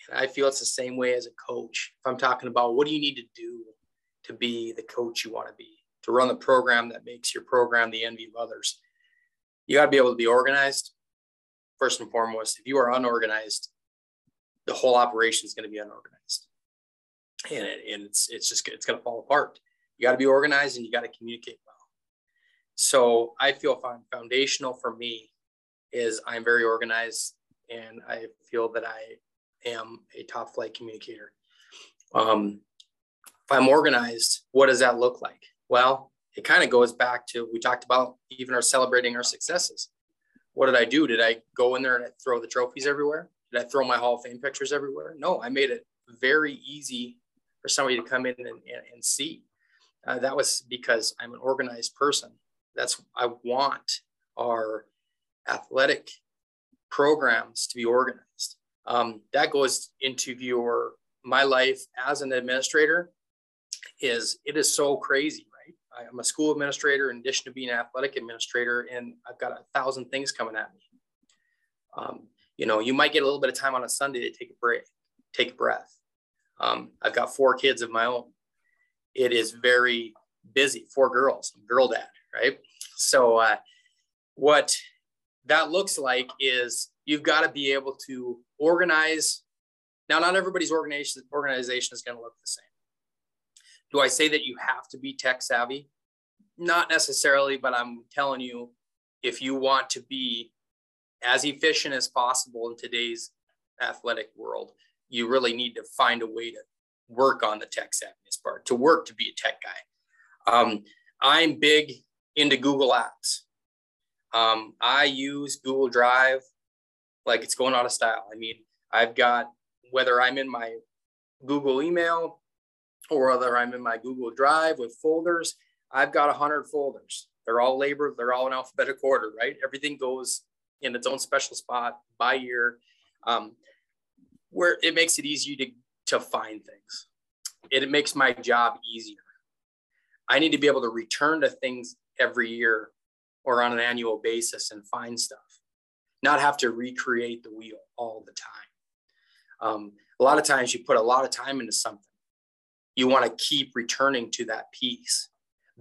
and I feel it's the same way as a coach. If I'm talking about what do you need to do to be the coach you want to be, to run the program that makes your program the envy of others, you got to be able to be organized. First and foremost, if you are unorganized, the whole operation is going to be unorganized, and, it, and it's it's just it's going to fall apart. You got to be organized and you got to communicate well. So I feel foundational for me is I'm very organized and I feel that I am a top flight communicator. Um, if I'm organized, what does that look like? Well, it kind of goes back to we talked about even our celebrating our successes. What did I do? Did I go in there and throw the trophies everywhere? Did I throw my Hall of Fame pictures everywhere? No, I made it very easy for somebody to come in and, and, and see. Uh, that was because I'm an organized person. That's I want our athletic programs to be organized. Um, that goes into your my life as an administrator is it is so crazy right? I'm a school administrator in addition to being an athletic administrator and i've got a thousand things coming at me. Um, you know you might get a little bit of time on a sunday to take a break take a breath. Um, i've got four kids of my own. It is very busy four girls girl dad right so uh, what that looks like is you've got to be able to organize Now, not everybody's organization organization is going to look the same. Do I say that you have to be tech savvy? Not necessarily, but I'm telling you, if you want to be as efficient as possible in today's athletic world, you really need to find a way to work on the tech savviness part, to work to be a tech guy. Um, I'm big into Google Apps. Um, I use Google Drive like it's going out of style. I mean, I've got whether I'm in my Google email or whether I'm in my Google Drive with folders, I've got 100 folders. They're all labeled, they're all in alphabetical order, right? Everything goes in its own special spot by year, um, where it makes it easy to, to find things. It, it makes my job easier. I need to be able to return to things every year or on an annual basis and find stuff, not have to recreate the wheel all the time. Um, a lot of times you put a lot of time into something. You want to keep returning to that piece,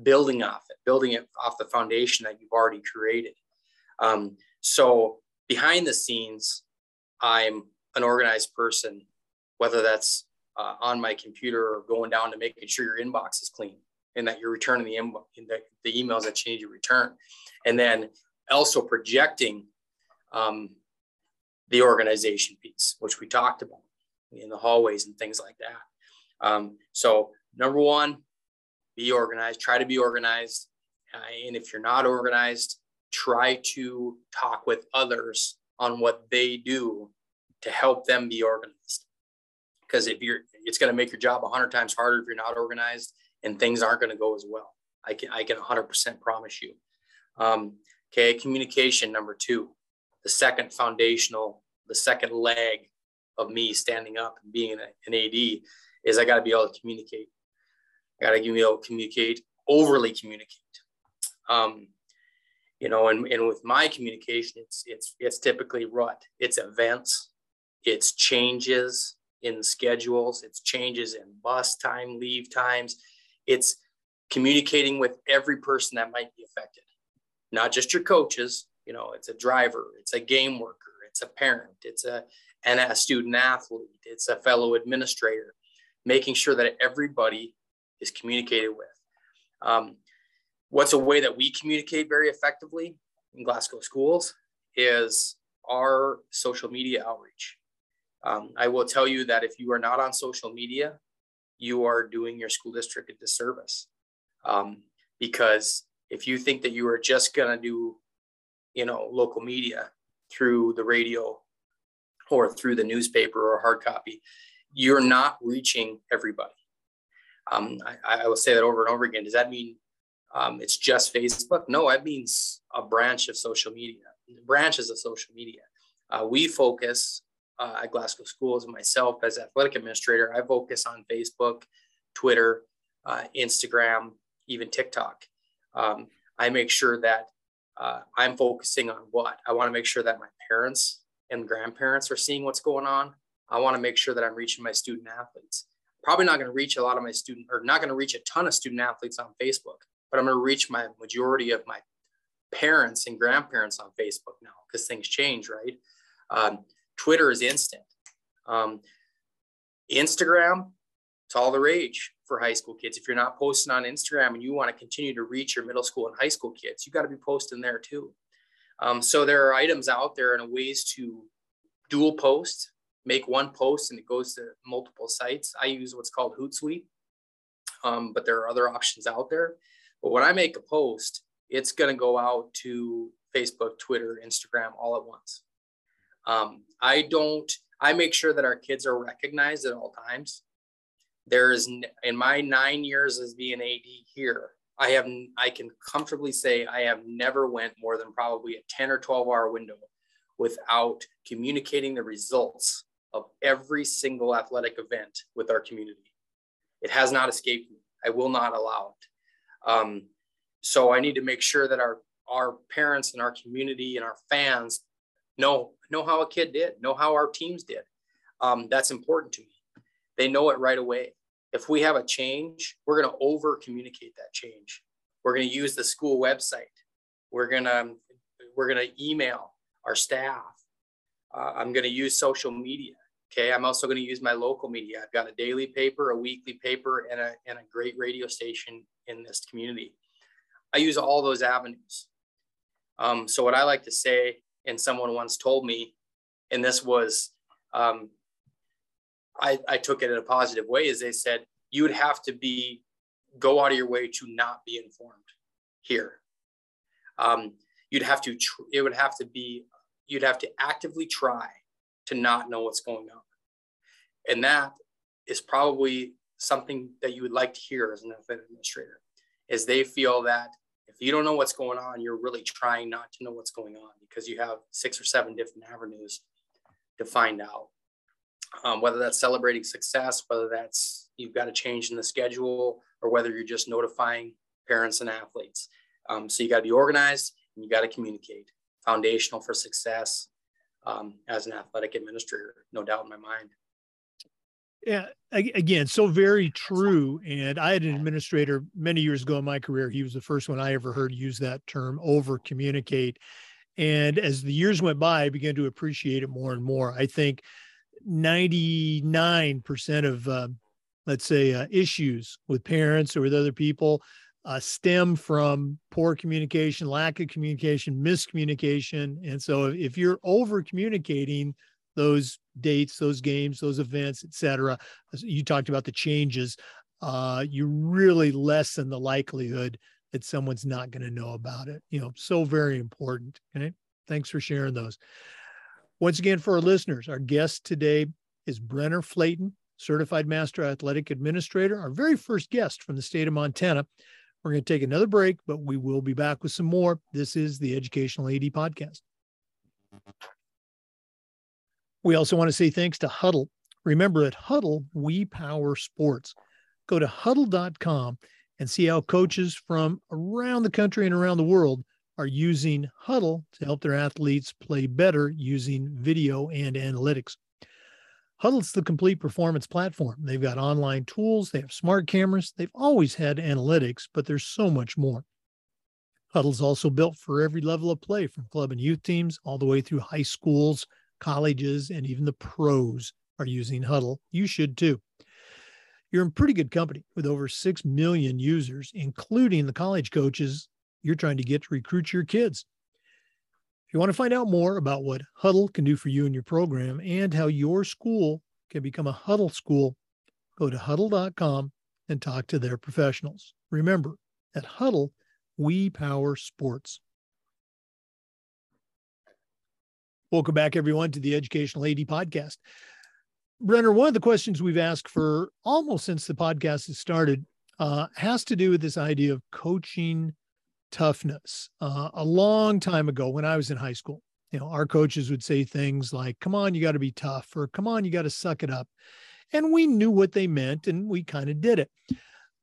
building off it, building it off the foundation that you've already created. Um, so behind the scenes, I'm an organized person, whether that's uh, on my computer or going down to making sure your inbox is clean and that you're returning the, the, the emails that you need to return. And then also projecting um, the organization piece, which we talked about in the hallways and things like that. Um, so number one, be organized, try to be organized. Uh, and if you're not organized, try to talk with others on what they do to help them be organized. Because if you're, it's going to make your job a hundred times harder if you're not organized, and things aren't going to go as well. I can, I can 100% promise you. Um, okay, communication number two, the second foundational, the second leg of me standing up and being an, AD is I got to be able to communicate. I got to be able to communicate, overly communicate. Um, you know, and, and with my communication, it's it's it's typically what it's events, it's changes in schedules, it's changes in bus time, leave times, it's communicating with every person that might be affected, not just your coaches. You know, it's a driver, it's a game worker, it's a parent, it's a and a student athlete, it's a fellow administrator, making sure that everybody is communicated with. Um, what's a way that we communicate very effectively in Glasgow schools is our social media outreach. Um, I will tell you that if you are not on social media, you are doing your school district a disservice. Um, because if you think that you are just going to do, you know, local media through the radio or through the newspaper or hard copy, you're not reaching everybody. Um, I, I will say that over and over again. Does that mean um, it's just Facebook. No, that means a branch of social media, branches of social media. Uh, we focus uh, at Glasgow Schools and myself as athletic administrator, I focus on Facebook, Twitter, uh, Instagram, even TikTok. Um, I make sure that uh, I'm focusing on what I want to make sure that my parents and grandparents are seeing what's going on. I want to make sure that I'm reaching my student athletes. Probably not going to reach a lot of my student or not going to reach a ton of student athletes on Facebook but I'm going to reach my majority of my parents and grandparents on Facebook now because things change, right? Um, Twitter is instant. Um, Instagram, it's all the rage for high school kids. If you're not posting on Instagram and you want to continue to reach your middle school and high school kids, you got to be posting there too. Um, so there are items out there and ways to dual post, make one post and it goes to multiple sites. I use what's called Hootsuite, um, but there are other options out there. But when I make a post, it's going to go out to Facebook, Twitter, Instagram all at once. Um, I don't, I make sure that our kids are recognized at all times. There is, in my nine years as being AD here, I have, I can comfortably say I have never went more than probably a 10 or 12 hour window without communicating the results of every single athletic event with our community. It has not escaped me. I will not allow it. Um, so I need to make sure that our our parents and our community and our fans know know how a kid did, know how our teams did. Um, that's important to me. They know it right away. If we have a change, we're going to over communicate that change. We're going to use the school website. We're going to we're going to email our staff. Uh, I'm going to use social media. Okay, I'm also going to use my local media. I've got a daily paper, a weekly paper, and a, and a great radio station in this community. I use all those avenues. Um, so what I like to say, and someone once told me, and this was, um, I, I took it in a positive way, is they said, you would have to be, go out of your way to not be informed here. Um, you'd have to, tr- it would have to be, you'd have to actively try to not know what's going on. And that is probably something that you would like to hear as an administrator, is they feel that if you don't know what's going on, you're really trying not to know what's going on because you have six or seven different avenues to find out. Um, whether that's celebrating success, whether that's you've got a change in the schedule, or whether you're just notifying parents and athletes. Um, so you got to be organized and you got to communicate. Foundational for success um, as an athletic administrator, no doubt in my mind. Yeah, again, so very true. And I had an administrator many years ago in my career. He was the first one I ever heard use that term over communicate. And as the years went by, I began to appreciate it more and more. I think 99% of, uh, let's say, uh, issues with parents or with other people uh, stem from poor communication, lack of communication, miscommunication. And so if you're over communicating, those dates, those games, those events, etc. You talked about the changes. Uh, you really lessen the likelihood that someone's not going to know about it. You know, so very important. Okay. Thanks for sharing those. Once again, for our listeners, our guest today is Brenner Flaten, Certified Master Athletic Administrator, our very first guest from the state of Montana. We're going to take another break, but we will be back with some more. This is the Educational AD Podcast. We also want to say thanks to Hudl. Remember, at Hudl, we power sports. Go to hudl.com and see how coaches from around the country and around the world are using Hudl to help their athletes play better using video and analytics. Hudl's the complete performance platform. They've got online tools, they have smart cameras, they've always had analytics, but there's so much more. Hudl's also built for every level of play from club and youth teams all the way through high schools, colleges, and even the pros are using Hudl. You should too. You're in pretty good company with over 6 million users, including the college coaches you're trying to get to recruit your kids. If you want to find out more about what Hudl can do for you and your program and how your school can become a Hudl school, go to hudl.com and talk to their professionals. Remember, at Hudl, we power sports. Welcome back, everyone, to the Educational AD Podcast. Brenner, one of the questions we've asked for almost since the podcast has started uh, has to do with this idea of coaching toughness. Uh, a long time ago, when I was in high school, you know, our coaches would say things like, "Come on, you got to be tough," or "Come on, you got to suck it up," and we knew what they meant, and we kind of did it.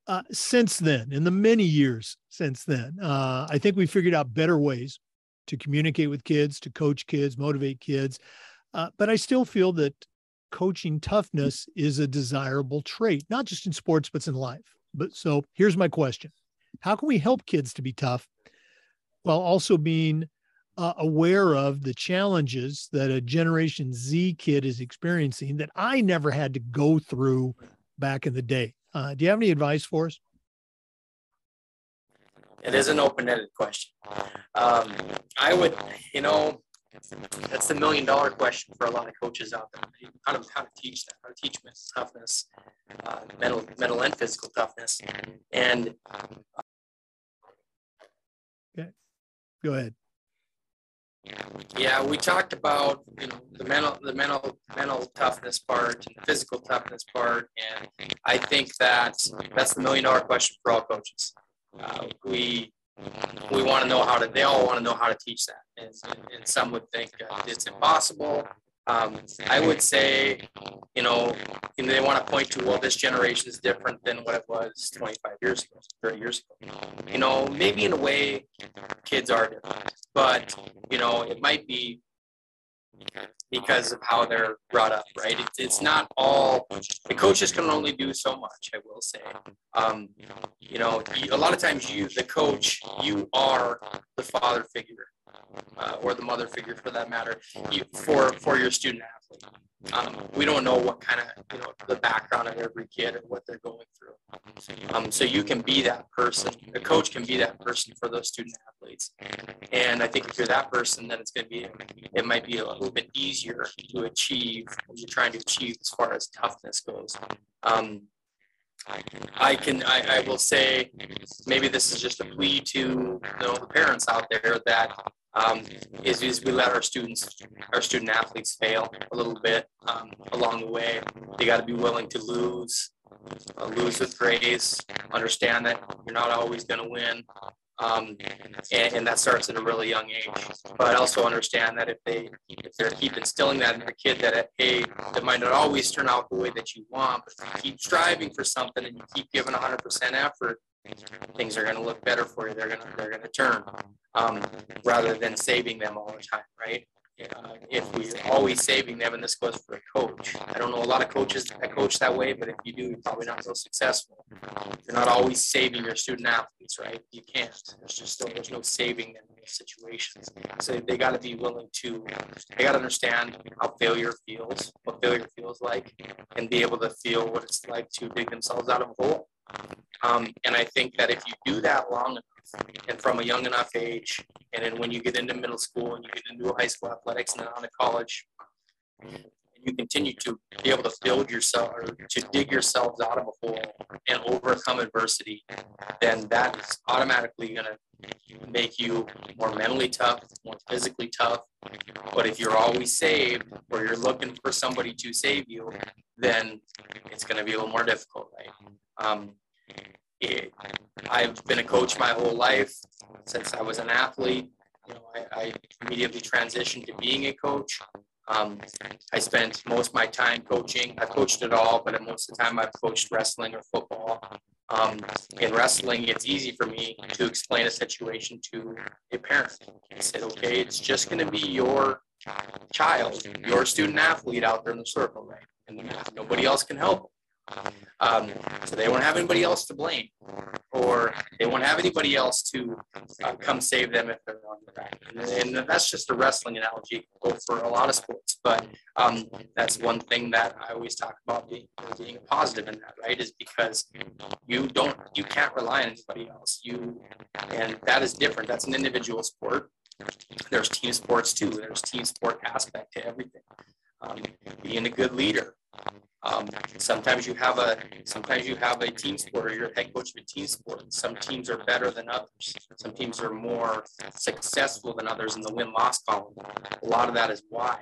Uh, since then, in the many years since then, uh, I think we figured out better ways to communicate with kids, to coach kids, motivate kids. Uh, but I still feel that coaching toughness is a desirable trait, not just in sports, but in life. But so here's my question How can we help kids to be tough while also being uh, aware of the challenges that a Generation Z kid is experiencing that I never had to go through back in the day? Uh, do you have any advice for us? It is an open-ended question. Um, I would, you know, that's the million dollar question for a lot of coaches out there. How to, how to teach that, how to teach mental toughness, uh, mental, mental and physical toughness. And okay, go ahead. Yeah, we talked about you know the mental, the mental, mental toughness part and the physical toughness part, and I think that that's the million dollar question for all coaches. Uh, we we want to know how to. They all want to know how to teach that, and, and some would think uh, it's impossible. Um, I would say, you know, they want to point to, well, this generation is different than what it was 25 years ago, 30 years ago. You know, maybe in a way, kids are different, but you know, it might be because of how they're brought up, right? It, it's not all the coaches can only do so much. I will say, um, you know, a lot of times you, the coach, you are the father figure uh, or the mother figure for that matter, you, for for your student athlete. Um, we don't know what kind of you know the background of every kid and what they're going through. Um, so you can be that person. The coach can be that person for those student athletes. And I think if you're that person, then it's going to be it might be a little bit easier to achieve what you're trying to achieve as far as toughness goes. Um, I can I, I will say maybe this is just a plea to you know the parents out there that um, is, is we let our students, our student athletes fail a little bit um, along the way. They got to be willing to lose, uh, lose with grace, understand that you're not always going to win. Um, and, and, that starts at a really young age. But also understand that if they if they keep instilling that in their kid that hey, it might not always turn out the way that you want, but if you keep striving for something and you keep giving 100% effort, things are going to look better for you. They're going to they're going to turn um, rather than saving them all the time, right? Uh, if we're always saving them, and this goes for a coach. I don't know a lot of coaches that coach that way, but if you do, you're probably not so successful. You're not always saving your student athletes, right? You can't. There's just still, there's no saving them in those situations. So they got to be willing to. They got to understand how failure feels, what failure feels like, and be able to feel what it's like to dig themselves out of a hole. Um, and I think that if you do that long enough and from a young enough age, and then when you get into middle school and you get into high school athletics and then on to college, and you continue to be able to build yourself or to dig yourselves out of a hole and overcome adversity, then that is automatically going to make you more mentally tough, more physically tough. But if you're always saved or you're looking for somebody to save you, then it's going to be a little more difficult, right? Um, it, I've been a coach my whole life since I was an athlete. You know, I, I immediately transitioned to being a coach. Um, I spent most of my time coaching. I've coached it all, but most of the time I've coached wrestling or football. Um, in wrestling, it's easy for me to explain a situation to a parent. I said, okay, it's just going to be your child, your student athlete out there in the circle, right? And nobody else can help. Um, so they won't have anybody else to blame, or they won't have anybody else to uh, come save them if they're on the back. And, and, that's just a wrestling analogy for a lot of sports. But um, that's one thing that I always talk about being, being positive in that, right? Is because you don't, you can't rely on anybody else. You, and that is different. That's an individual sport. There's team sports too. There's team sport aspect to everything. Um, being a good leader, um, sometimes you have a sometimes you have a team sport or you're head coach of a team sport. Some teams are better than others. Some teams are more successful than others in the win loss column. A lot of that is why,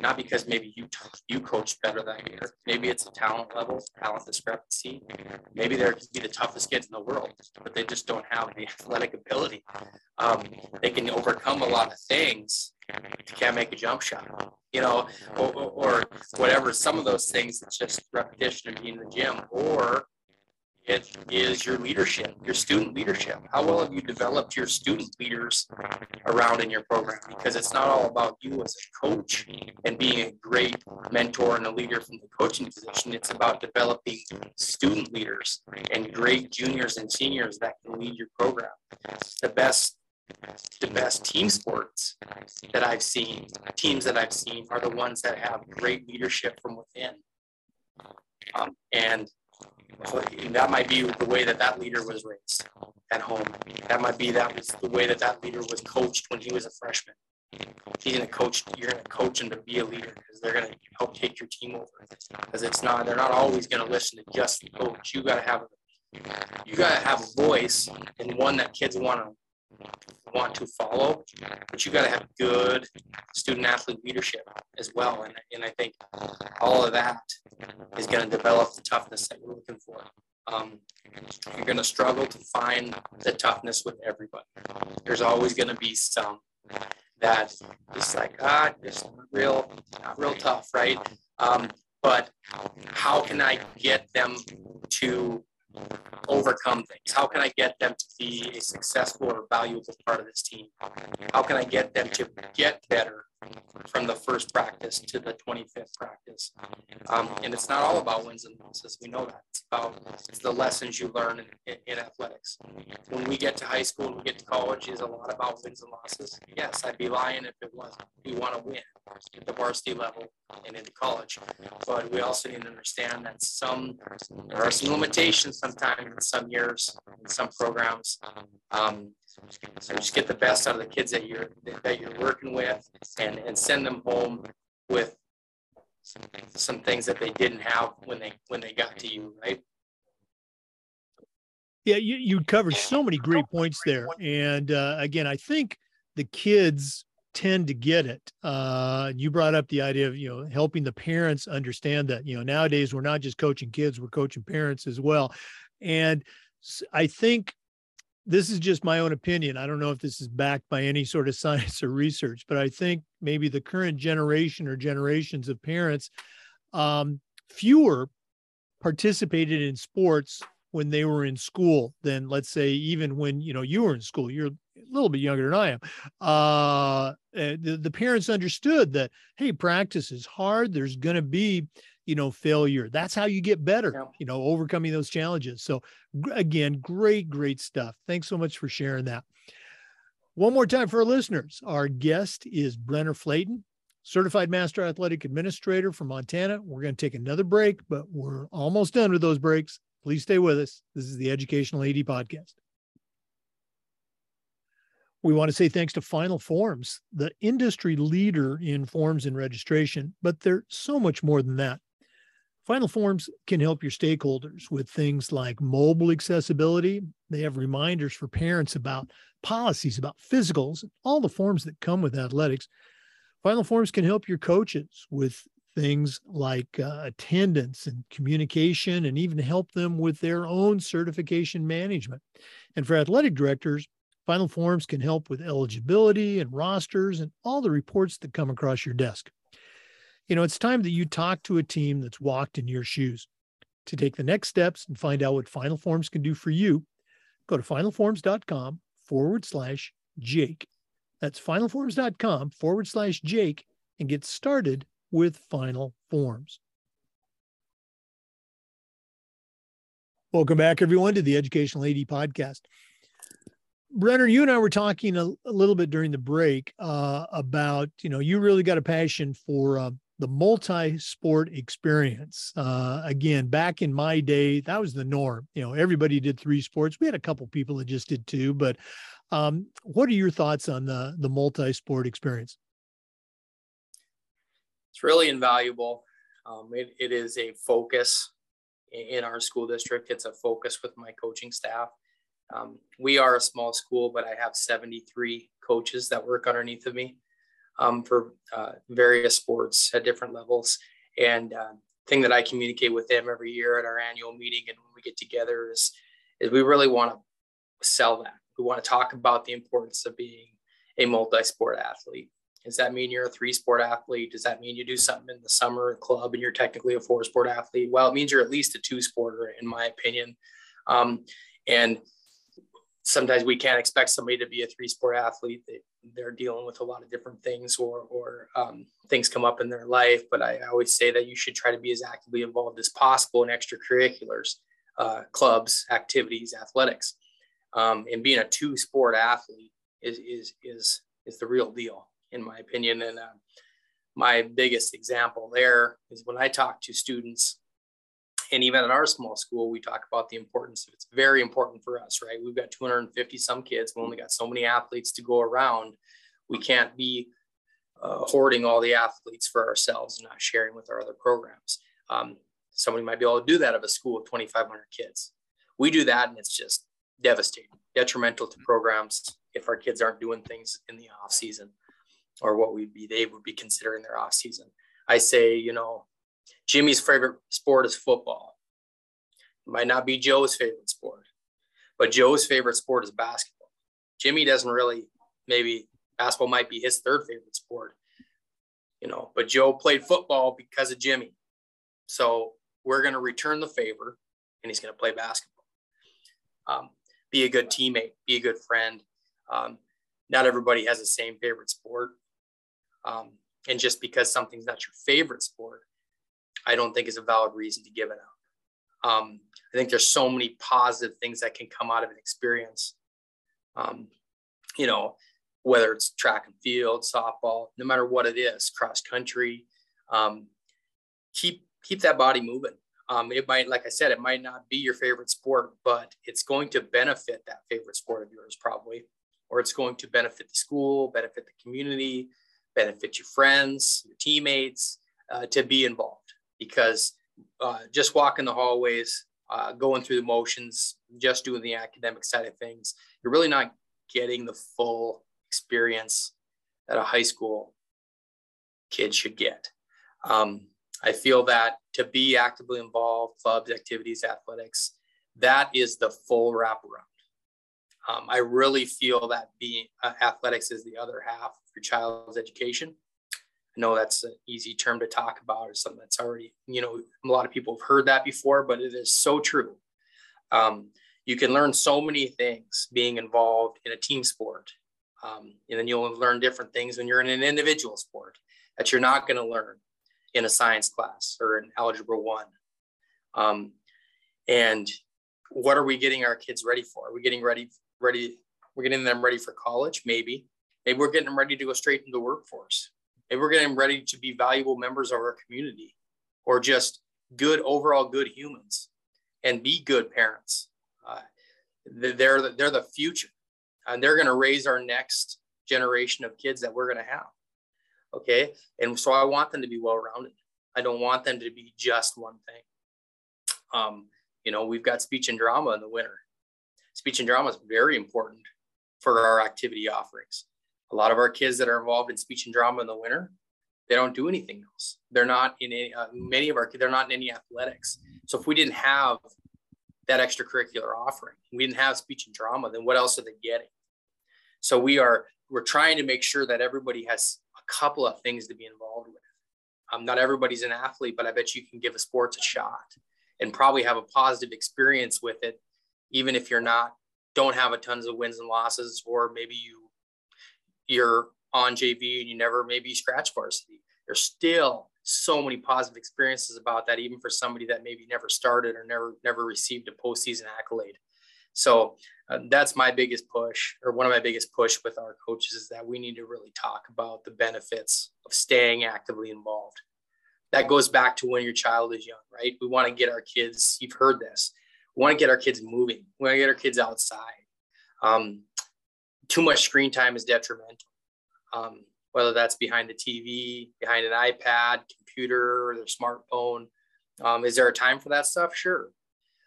not because maybe you you coach better that year. Maybe it's a talent level, talent discrepancy. Maybe they could be the toughest kids in the world, but they just don't have the athletic ability. Um, they can overcome a lot of things you can't make a jump shot, you know, or, or, whatever. Some of those things, it's just repetition of being in the gym, or it is your leadership, your student leadership. How well have you developed your student leaders around in your program? Because it's not all about you as a coach and being a great mentor and a leader from the coaching position. It's about developing student leaders and great juniors and seniors that can lead your program. The best the best team sports that I've seen, teams that I've seen, are the ones that have great leadership from within. Um, and that might be the way that that leader was raised at home. That might be that was the way that that leader was coached when he was a freshman. He's gonna coach. You're gonna coach him to be a leader because they're gonna help take your team over. Because it's not. They're not always gonna listen to just the coach. You gotta have. You gotta have a voice and one that kids want to want to follow, but you got to have good student athlete leadership as well. And, and I think all of that is going to develop the toughness that we're looking for. Um, you're going to struggle to find the toughness with everybody. There's always going to be some that is like, ah, just real, not real tough, right? Um, but how can I get them to overcome things? How can I get them to be a successful or valuable part of this team? How can I get them to get better from the first practice to the 25th practice. Um, and it's not all about wins and losses. We know that. It's about it's the lessons you learn in, in, in athletics. When we get to high school and we get to college, is a lot about wins and losses. Yes, I'd be lying if it wasn't. We want to win at the varsity level and into college. But we also need to understand that some there are some limitations sometimes in some years, in some programs. Um, so just get the best out of the kids that you're that you're working with and, and send them home with some things that they didn't have when they when they got to you, right? Yeah, you, you covered so many great points there. And uh, again, I think the kids tend to get it. Uh, you brought up the idea of you know helping the parents understand that you know nowadays we're not just coaching kids, we're coaching parents as well. And I think this is just my own opinion. I don't know if this is backed by any sort of science or research, but I think maybe the current generation or generations of parents, um, fewer participated in sports when they were in school than let's say even when you know you were in school you're a little bit younger than i am uh the, the parents understood that hey practice is hard there's going to be you know failure. That's how you get better yeah. you know overcoming those challenges. So again great great stuff. Thanks so much for sharing that. One more time for our listeners. Our guest is brenner Flaten certified master athletic administrator from montana. We're going to take another break but we're almost done with those breaks. Please stay with us. This is the educational ad podcast. We want to say thanks to Final Forms, the industry leader in forms and registration, but they're so much more than that. Final Forms can help your stakeholders with things like mobile accessibility. They have reminders for parents about policies, about physicals, all the forms that come with athletics. Final Forms can help your coaches with things like uh, attendance and communication, and even help them with their own certification management. And for athletic directors, Final Forms can help with eligibility and rosters and all the reports that come across your desk you know, it's time that you talk to a team that's walked in your shoes. To take the next steps and find out what Final Forms can do for you, go to finalforms.com forward slash Jake. That's finalforms.com forward slash Jake and get started with Final Forms. Welcome back, everyone, to the Educational AD Podcast. Brenner, you and I were talking a, a little bit during the break uh, about, you know, you really got a passion for uh, the multi-sport experience. Uh, again, back in my day, that was the norm. You know, everybody did three sports. We had a couple people that just did two, but um, what are your thoughts on the the multi-sport experience? It's really invaluable. Um, it, it is a focus in our school district. It's a focus with my coaching staff. Um, we are a small school, but I have 73 coaches that work underneath of me um, for uh, various sports at different levels. And uh, thing that I communicate with them every year at our annual meeting and when we get together is, is we really want to sell that. We want to talk about the importance of being a multi-sport athlete. Does that mean you're a three-sport athlete? Does that mean you do something in the summer club and you're technically a four-sport athlete? Well, it means you're at least a two-sporter, in my opinion. Um, and sometimes we can't expect somebody to be a three-sport athlete. They, they're dealing with a lot of different things or, or um, things come up in their life. But I, always say that you should try to be as actively involved as possible in extracurriculars, uh, clubs, activities, athletics. Um, and being a two sport athlete is, is, is, is the real deal, in my opinion. And uh, my biggest example there is when I talk to students and even at our small school, we talk about the importance it's very important for us, right? We've got 250 some kids. We only got so many athletes to go around. We can't be uh, hoarding all the athletes for ourselves and not sharing with our other programs. Um, somebody might be able to do that of a school of 2,500 kids. We do that, and it's just devastating, detrimental to programs if our kids aren't doing things in the off season or what we'd be they would be considering their off season. I say, you know, Jimmy's favorite sport is football. It might not be Joe's favorite sport, but Joe's favorite sport is basketball. Jimmy doesn't really, maybe basketball might be his third favorite sport, you know, but Joe played football because of Jimmy. So we're going to return the favor and he's going to play basketball. Um, be a good teammate, be a good friend. Um, not everybody has the same favorite sport. Um, And just because something's not your favorite sport, I don't think is a valid reason to give it up. Um, I think there's so many positive things that can come out of an experience. Um, you know, whether it's track and field, softball, no matter what it is, cross country, um, keep keep that body moving. Um, it might, like I said, it might not be your favorite sport, but it's going to benefit that favorite sport of yours probably, or it's going to benefit the school, benefit the community, benefit your friends, your teammates uh, to be involved. Because uh, just walking the hallways, uh, going through the motions, just doing the academic side of things, you're really not getting the full experience that a high school kid should get. Um, I feel that to be actively involved, clubs, activities, athletics, that is the full wraparound. Um, I really feel that being uh, athletics is the other half of your child's education. I know that's an easy term to talk about or something that's already, you know, a lot of people have heard that before, but it is so true. Um, you can learn so many things being involved in a team sport. Um, and then you'll learn different things when you're in an individual sport that you're not going to learn in a science class or in algebra one. Um, and what are we getting our kids ready for? Are we getting ready, ready? We're getting them ready for college, maybe. Maybe we're getting them ready to go straight into the workforce. Maybe we're getting ready to be valuable members of our community or just good overall good humans and be good parents. Uh, they're, the, they're the future and they're going to raise our next generation of kids that we're going to have. Okay. And so I want them to be well rounded. I don't want them to be just one thing. Um, you know, we've got speech and drama in the winter. Speech and drama is very important for our activity offerings. A lot of our kids that are involved in speech and drama in the winter, they don't do anything else. They're not in any, uh, many of our kids, they're not in any athletics. So if we didn't have that extracurricular offering, we didn't have speech and drama, then what else are they getting? So we are, we're trying to make sure that everybody has a couple of things to be involved with. Um, not everybody's an athlete, but I bet you can give a sports a shot and probably have a positive experience with it, even if you're not don't have a tons of wins and losses, or maybe you you're on JV and you never maybe scratch varsity. There's still so many positive experiences about that, even for somebody that maybe never started or never never received a postseason accolade. So uh, that's my biggest push, or one of my biggest push with our coaches is that we need to really talk about the benefits of staying actively involved. That goes back to when your child is young, right? We want to get our kids. You've heard this. We want to get our kids moving. We want to get our kids outside. Um, too much screen time is detrimental. Um, whether that's behind the TV, behind an iPad, computer, or their smartphone. Um, is there a time for that stuff? Sure.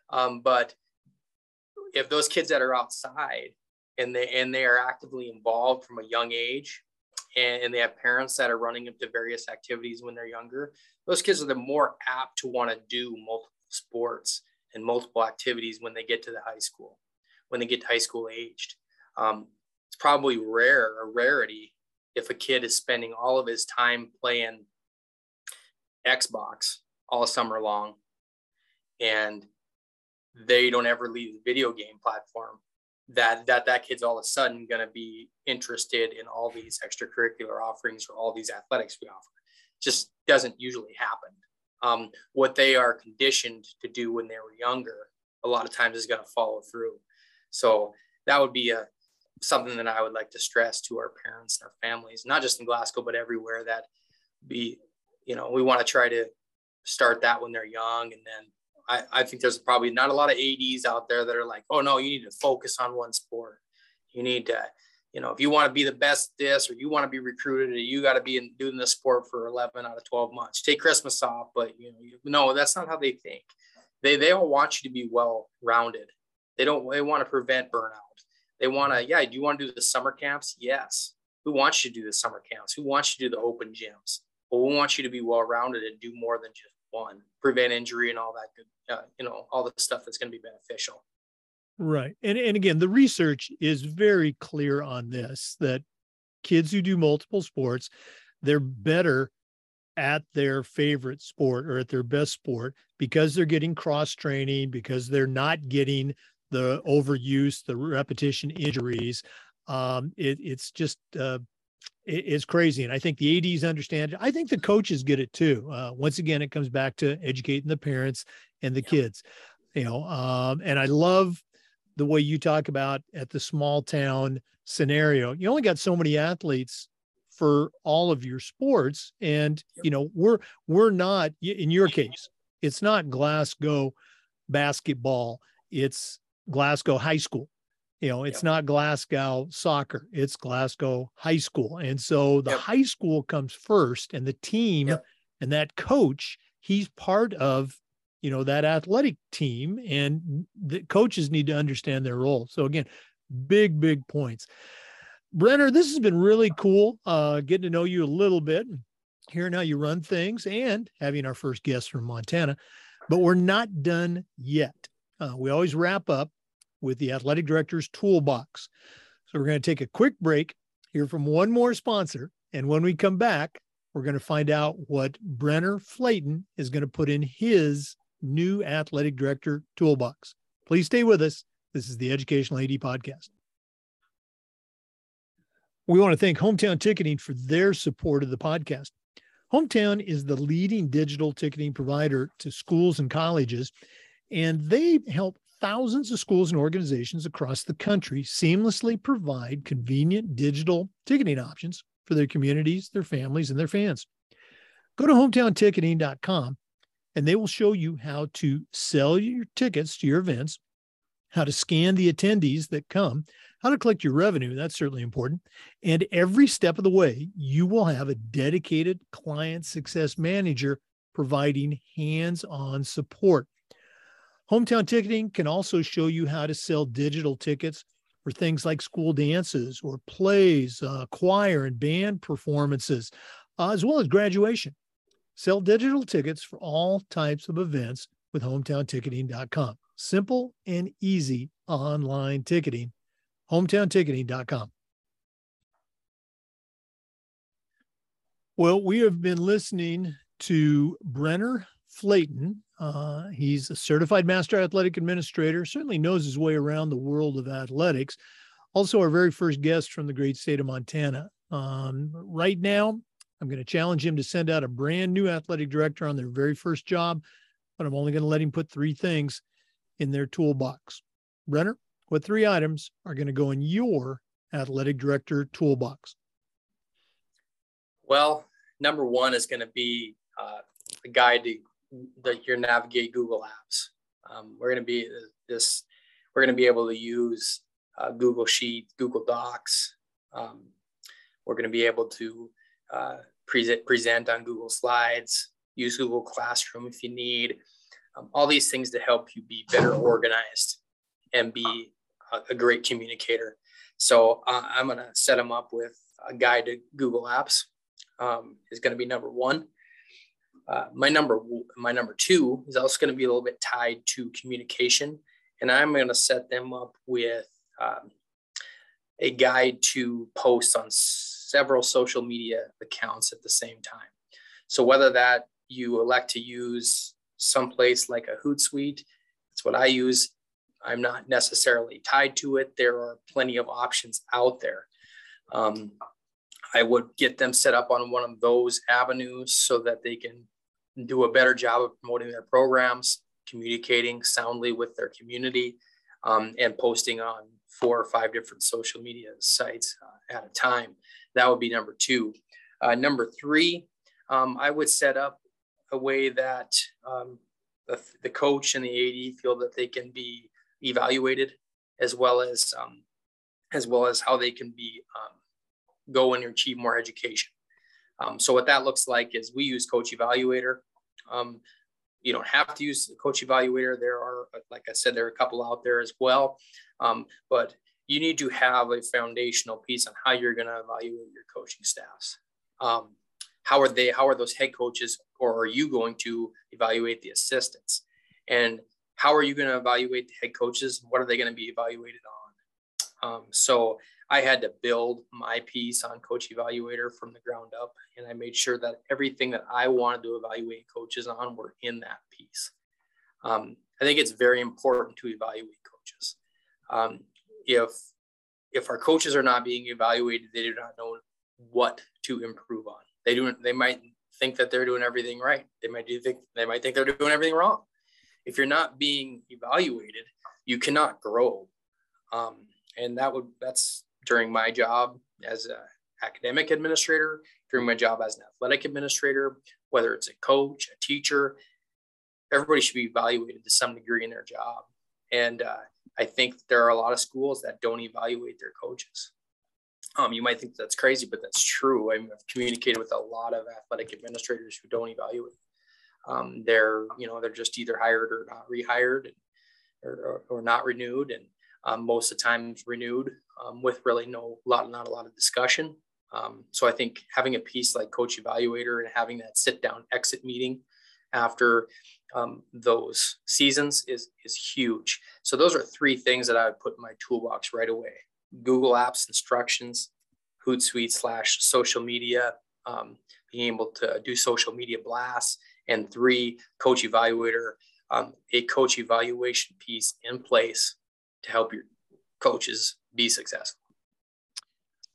Um, but if those kids that are outside and they and they are actively involved from a young age and, and they have parents that are running them to various activities when they're younger those kids are the more apt to want to do multiple sports and multiple activities when they get to the high school when they get to high school aged um, it's probably rare a rarity if a kid is spending all of his time playing xbox all summer long and they don't ever leave the video game platform that that that kid's all of a sudden going to be interested in all these extracurricular offerings or all these athletics we offer. Just doesn't usually happen. Um, what they are conditioned to do when they were younger a lot of times is going to follow through. So that would be a something that i would like to stress to our parents and our families not just in glasgow but everywhere that be you know we want to try to start that when they're young and then I, I think there's probably not a lot of ADs out there that are like, oh no, you need to focus on one sport. You need to, you know, if you want to be the best this or you want to be recruited, you got to be in, doing this sport for 11 out of 12 months. Take Christmas off, but you know, you, no, that's not how they think. They they all want you to be well rounded. They don't. They want to prevent burnout. They want to. Yeah. Do you want to do the summer camps? Yes. Who wants you to do the summer camps? Who wants you to do the open gyms? Well, we want you to be well rounded and do more than just one, prevent injury and all that good, uh, you know, all the stuff that's going to be beneficial. Right. And, and again, the research is very clear on this that kids who do multiple sports, they're better at their favorite sport or at their best sport because they're getting cross training, because they're not getting the overuse, the repetition injuries. Um, it, it's just uh, is crazy. And I think the ADs understand it. I think the coaches get it too. Uh, once again, it comes back to educating the parents and the kids, you know. Um, and I love the way you talk about at the small town scenario. You only got so many athletes for all of your sports, and you know we're we're not in your case. It's not Glasgow basketball. It's Glasgow High School you know it's yep. not glasgow soccer it's glasgow high school and so the yep. high school comes first and the team yep. and that coach he's part of you know that athletic team and the coaches need to understand their role so again big big points brenner this has been really cool uh getting to know you a little bit hearing how you run things and having our first guest from montana but we're not done yet uh, we always wrap up with the athletic director's toolbox. So we're going to take a quick break, hear from one more sponsor. And when we come back, we're going to find out what Brenner Flaten is going to put in his new athletic director toolbox. Please stay with us. This is the Educational AD Podcast. We want to thank Hometown Ticketing for their support of the podcast. Hometown is the leading digital ticketing provider to schools and colleges, and they help thousands of schools and organizations across the country seamlessly provide convenient digital ticketing options for their communities, their families, and their fans. Go to hometownticketing.com and they will show you how to sell your tickets to your events, how to scan the attendees that come, how to collect your revenue. That's certainly important. And every step of the way, you will have a dedicated client success manager providing hands on support. Hometown ticketing can also show you how to sell digital tickets for things like school dances or plays, uh, choir and band performances, uh, as well as graduation. Sell digital tickets for all types of events with hometownticketing.com. Simple and easy online ticketing. Hometownticketing.com. Well, we have been listening to Brenner Flaten. Uh, he's a certified master athletic administrator, certainly knows his way around the world of athletics. Also, our very first guest from the great state of Montana. Um, right now, I'm going to challenge him to send out a brand new athletic director on their very first job, but I'm only going to let him put three things in their toolbox. Brenner, what three items are going to go in your athletic director toolbox? Well, number one is going to be uh, a guide to that your navigate Google Apps. Um, we're going to be this. We're going to be able to use uh, Google Sheets, Google Docs. Um, we're going to be able to uh, present present on Google Slides. Use Google Classroom if you need. Um, all these things to help you be better organized and be a, a great communicator. So uh, I'm going to set them up with a guide to Google Apps. Um, is going to be number one. Uh, my number my number two is also going to be a little bit tied to communication, and I'm going to set them up with um, a guide to post on several social media accounts at the same time. So whether that you elect to use someplace like a Hootsuite, that's what I use. I'm not necessarily tied to it. There are plenty of options out there. Um, I would get them set up on one of those avenues so that they can do a better job of promoting their programs, communicating soundly with their community, um, and posting on four or five different social media sites uh, at a time. That would be number two. Uh, number three, um, I would set up a way that um, the, the, coach and the AD feel that they can be evaluated, as well as um, as well as how they can be um, go and achieve more education. Um, so what that looks like is we use Coach Evaluator. Um, you don't have to use Coach Evaluator. There are, like I said, there are a couple out there as well. Um, but you need to have a foundational piece on how you're going to evaluate your coaching staffs. Um, how are they? How are those head coaches, or are you going to evaluate the assistants? And how are you going to evaluate the head coaches? What are they going to be evaluated on? Um, so I had to build my piece on Coach Evaluator from the ground up, and I made sure that everything that I wanted to evaluate coaches on were in that piece. Um, I think it's very important to evaluate coaches. Um, if if our coaches are not being evaluated, they do not know what to improve on. They do they might think that they're doing everything right. They might do think they might think they're doing everything wrong. If you're not being evaluated, you cannot grow. Um, and that would that's during my job as an academic administrator, during my job as an athletic administrator, whether it's a coach, a teacher, everybody should be evaluated to some degree in their job. And uh, I think there are a lot of schools that don't evaluate their coaches. Um, you might think that's crazy, but that's true. I've communicated with a lot of athletic administrators who don't evaluate. Um, they're, you know, they're just either hired or not rehired, or, or, or not renewed, and um, most of the times renewed um, with really no lot, not a lot of discussion. Um, so I think having a piece like Coach Evaluator and having that sit down exit meeting after um, those seasons is is huge. So those are three things that I would put in my toolbox right away. Google Apps instructions, Hootsuite slash social media, um, being able to do social media blasts, and three, Coach Evaluator, um, a coach evaluation piece in place to help your coaches be successful.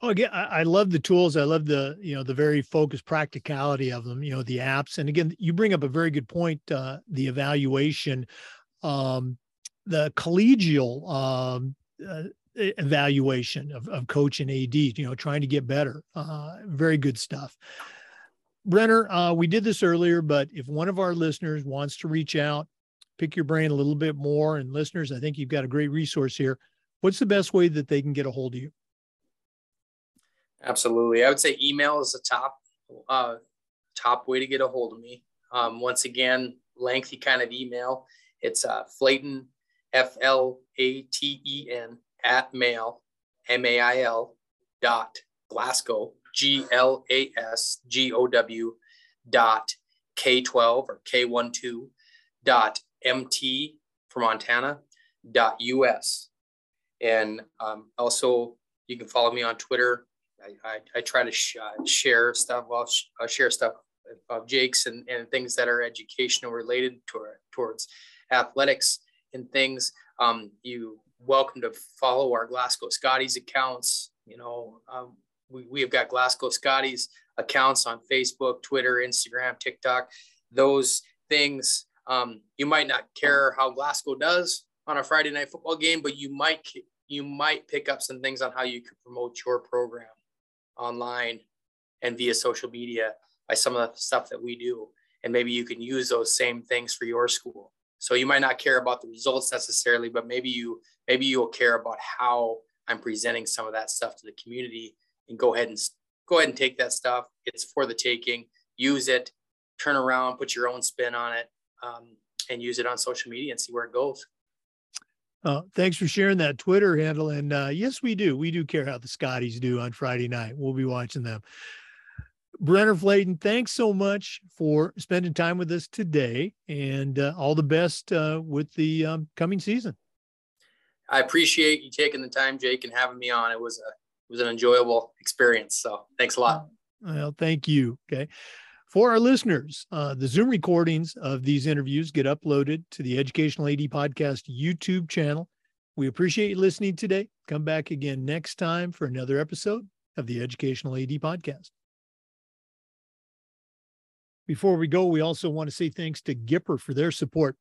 Oh, again, I, I, love the tools. I love the you know the very focused practicality of them. You know the apps, and again, you bring up a very good point. Uh, the evaluation, um, the collegial um, uh, evaluation of, of coach and AD. You know, trying to get better. Uh, very good stuff. Brenner, uh, we did this earlier, but if one of our listeners wants to reach out, pick your brain a little bit more, and listeners, I think you've got a great resource here. What's the best way that they can get a hold of you? Absolutely. I would say email is the top uh, top way to get a hold of me. Um, once again, lengthy kind of email. It's uh, Flaten, F L A T E N, at mail, M A I L, dot Glasgow, G L A S G O W, dot K 12 or K 12, dot MT for Montana, dot US. And um, also, you can follow me on Twitter I, I, I try to sh- uh, share stuff. Well, sh- uh, share stuff of Jake's and, and things that are educational related to, towards athletics and things. Um, you welcome to follow our Glasgow Scotties accounts. You know, um, we, we have got Glasgow Scotties accounts on Facebook, Twitter, Instagram, TikTok. Those things um, you might not care how Glasgow does on a Friday night football game, but you might you might pick up some things on how you can promote your program online and via social media by some of the stuff that we do. And maybe you can use those same things for your school. So you might not care about the results necessarily, but maybe you maybe you'll care about how I'm presenting some of that stuff to the community and go ahead and go ahead and take that stuff. It's for the taking. Use it, turn around, put your own spin on it, um, and use it on social media and see where it goes. Uh, thanks for sharing that Twitter handle. And uh, yes, we do. We do care how the Scotties do on Friday night. We'll be watching them. Brenner Flaten, thanks so much for spending time with us today and uh, all the best uh, with the um, coming season. I appreciate you taking the time, Jake, and having me on. It was a it was an enjoyable experience. So thanks a lot. Well, thank you. Okay. For our listeners, uh, the Zoom recordings of these interviews get uploaded to the Educational AD Podcast YouTube channel. We appreciate you listening today. Come back again next time for another episode of the Educational AD Podcast. Before we go, we also want to say thanks to Gipper for their support.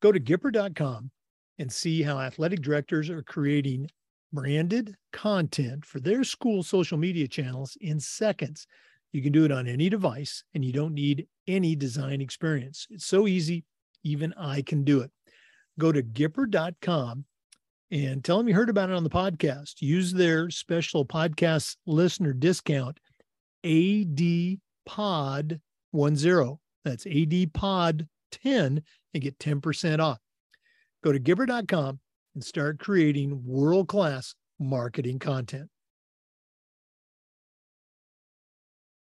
Go to gipper.com and see how athletic directors are creating branded content for their school social media channels in seconds. You can do it on any device and you don't need any design experience. It's so easy, even I can do it. Go to Gipper.com and tell them you heard about it on the podcast. Use their special podcast listener discount, ADPOD10. That's ADPOD10 and get 10% off. Go to Gipper.com and start creating world class marketing content.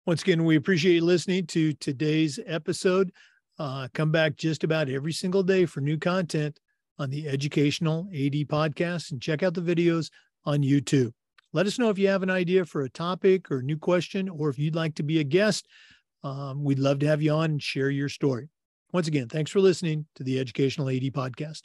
Once again, we appreciate you listening to today's episode. Uh, come back just about every single day for new content on the Educational AD podcast and check out the videos on YouTube. Let us know if you have an idea for a topic or a new question, or if you'd like to be a guest. Um, we'd love to have you on and share your story. Once again, thanks for listening to the Educational AD podcast.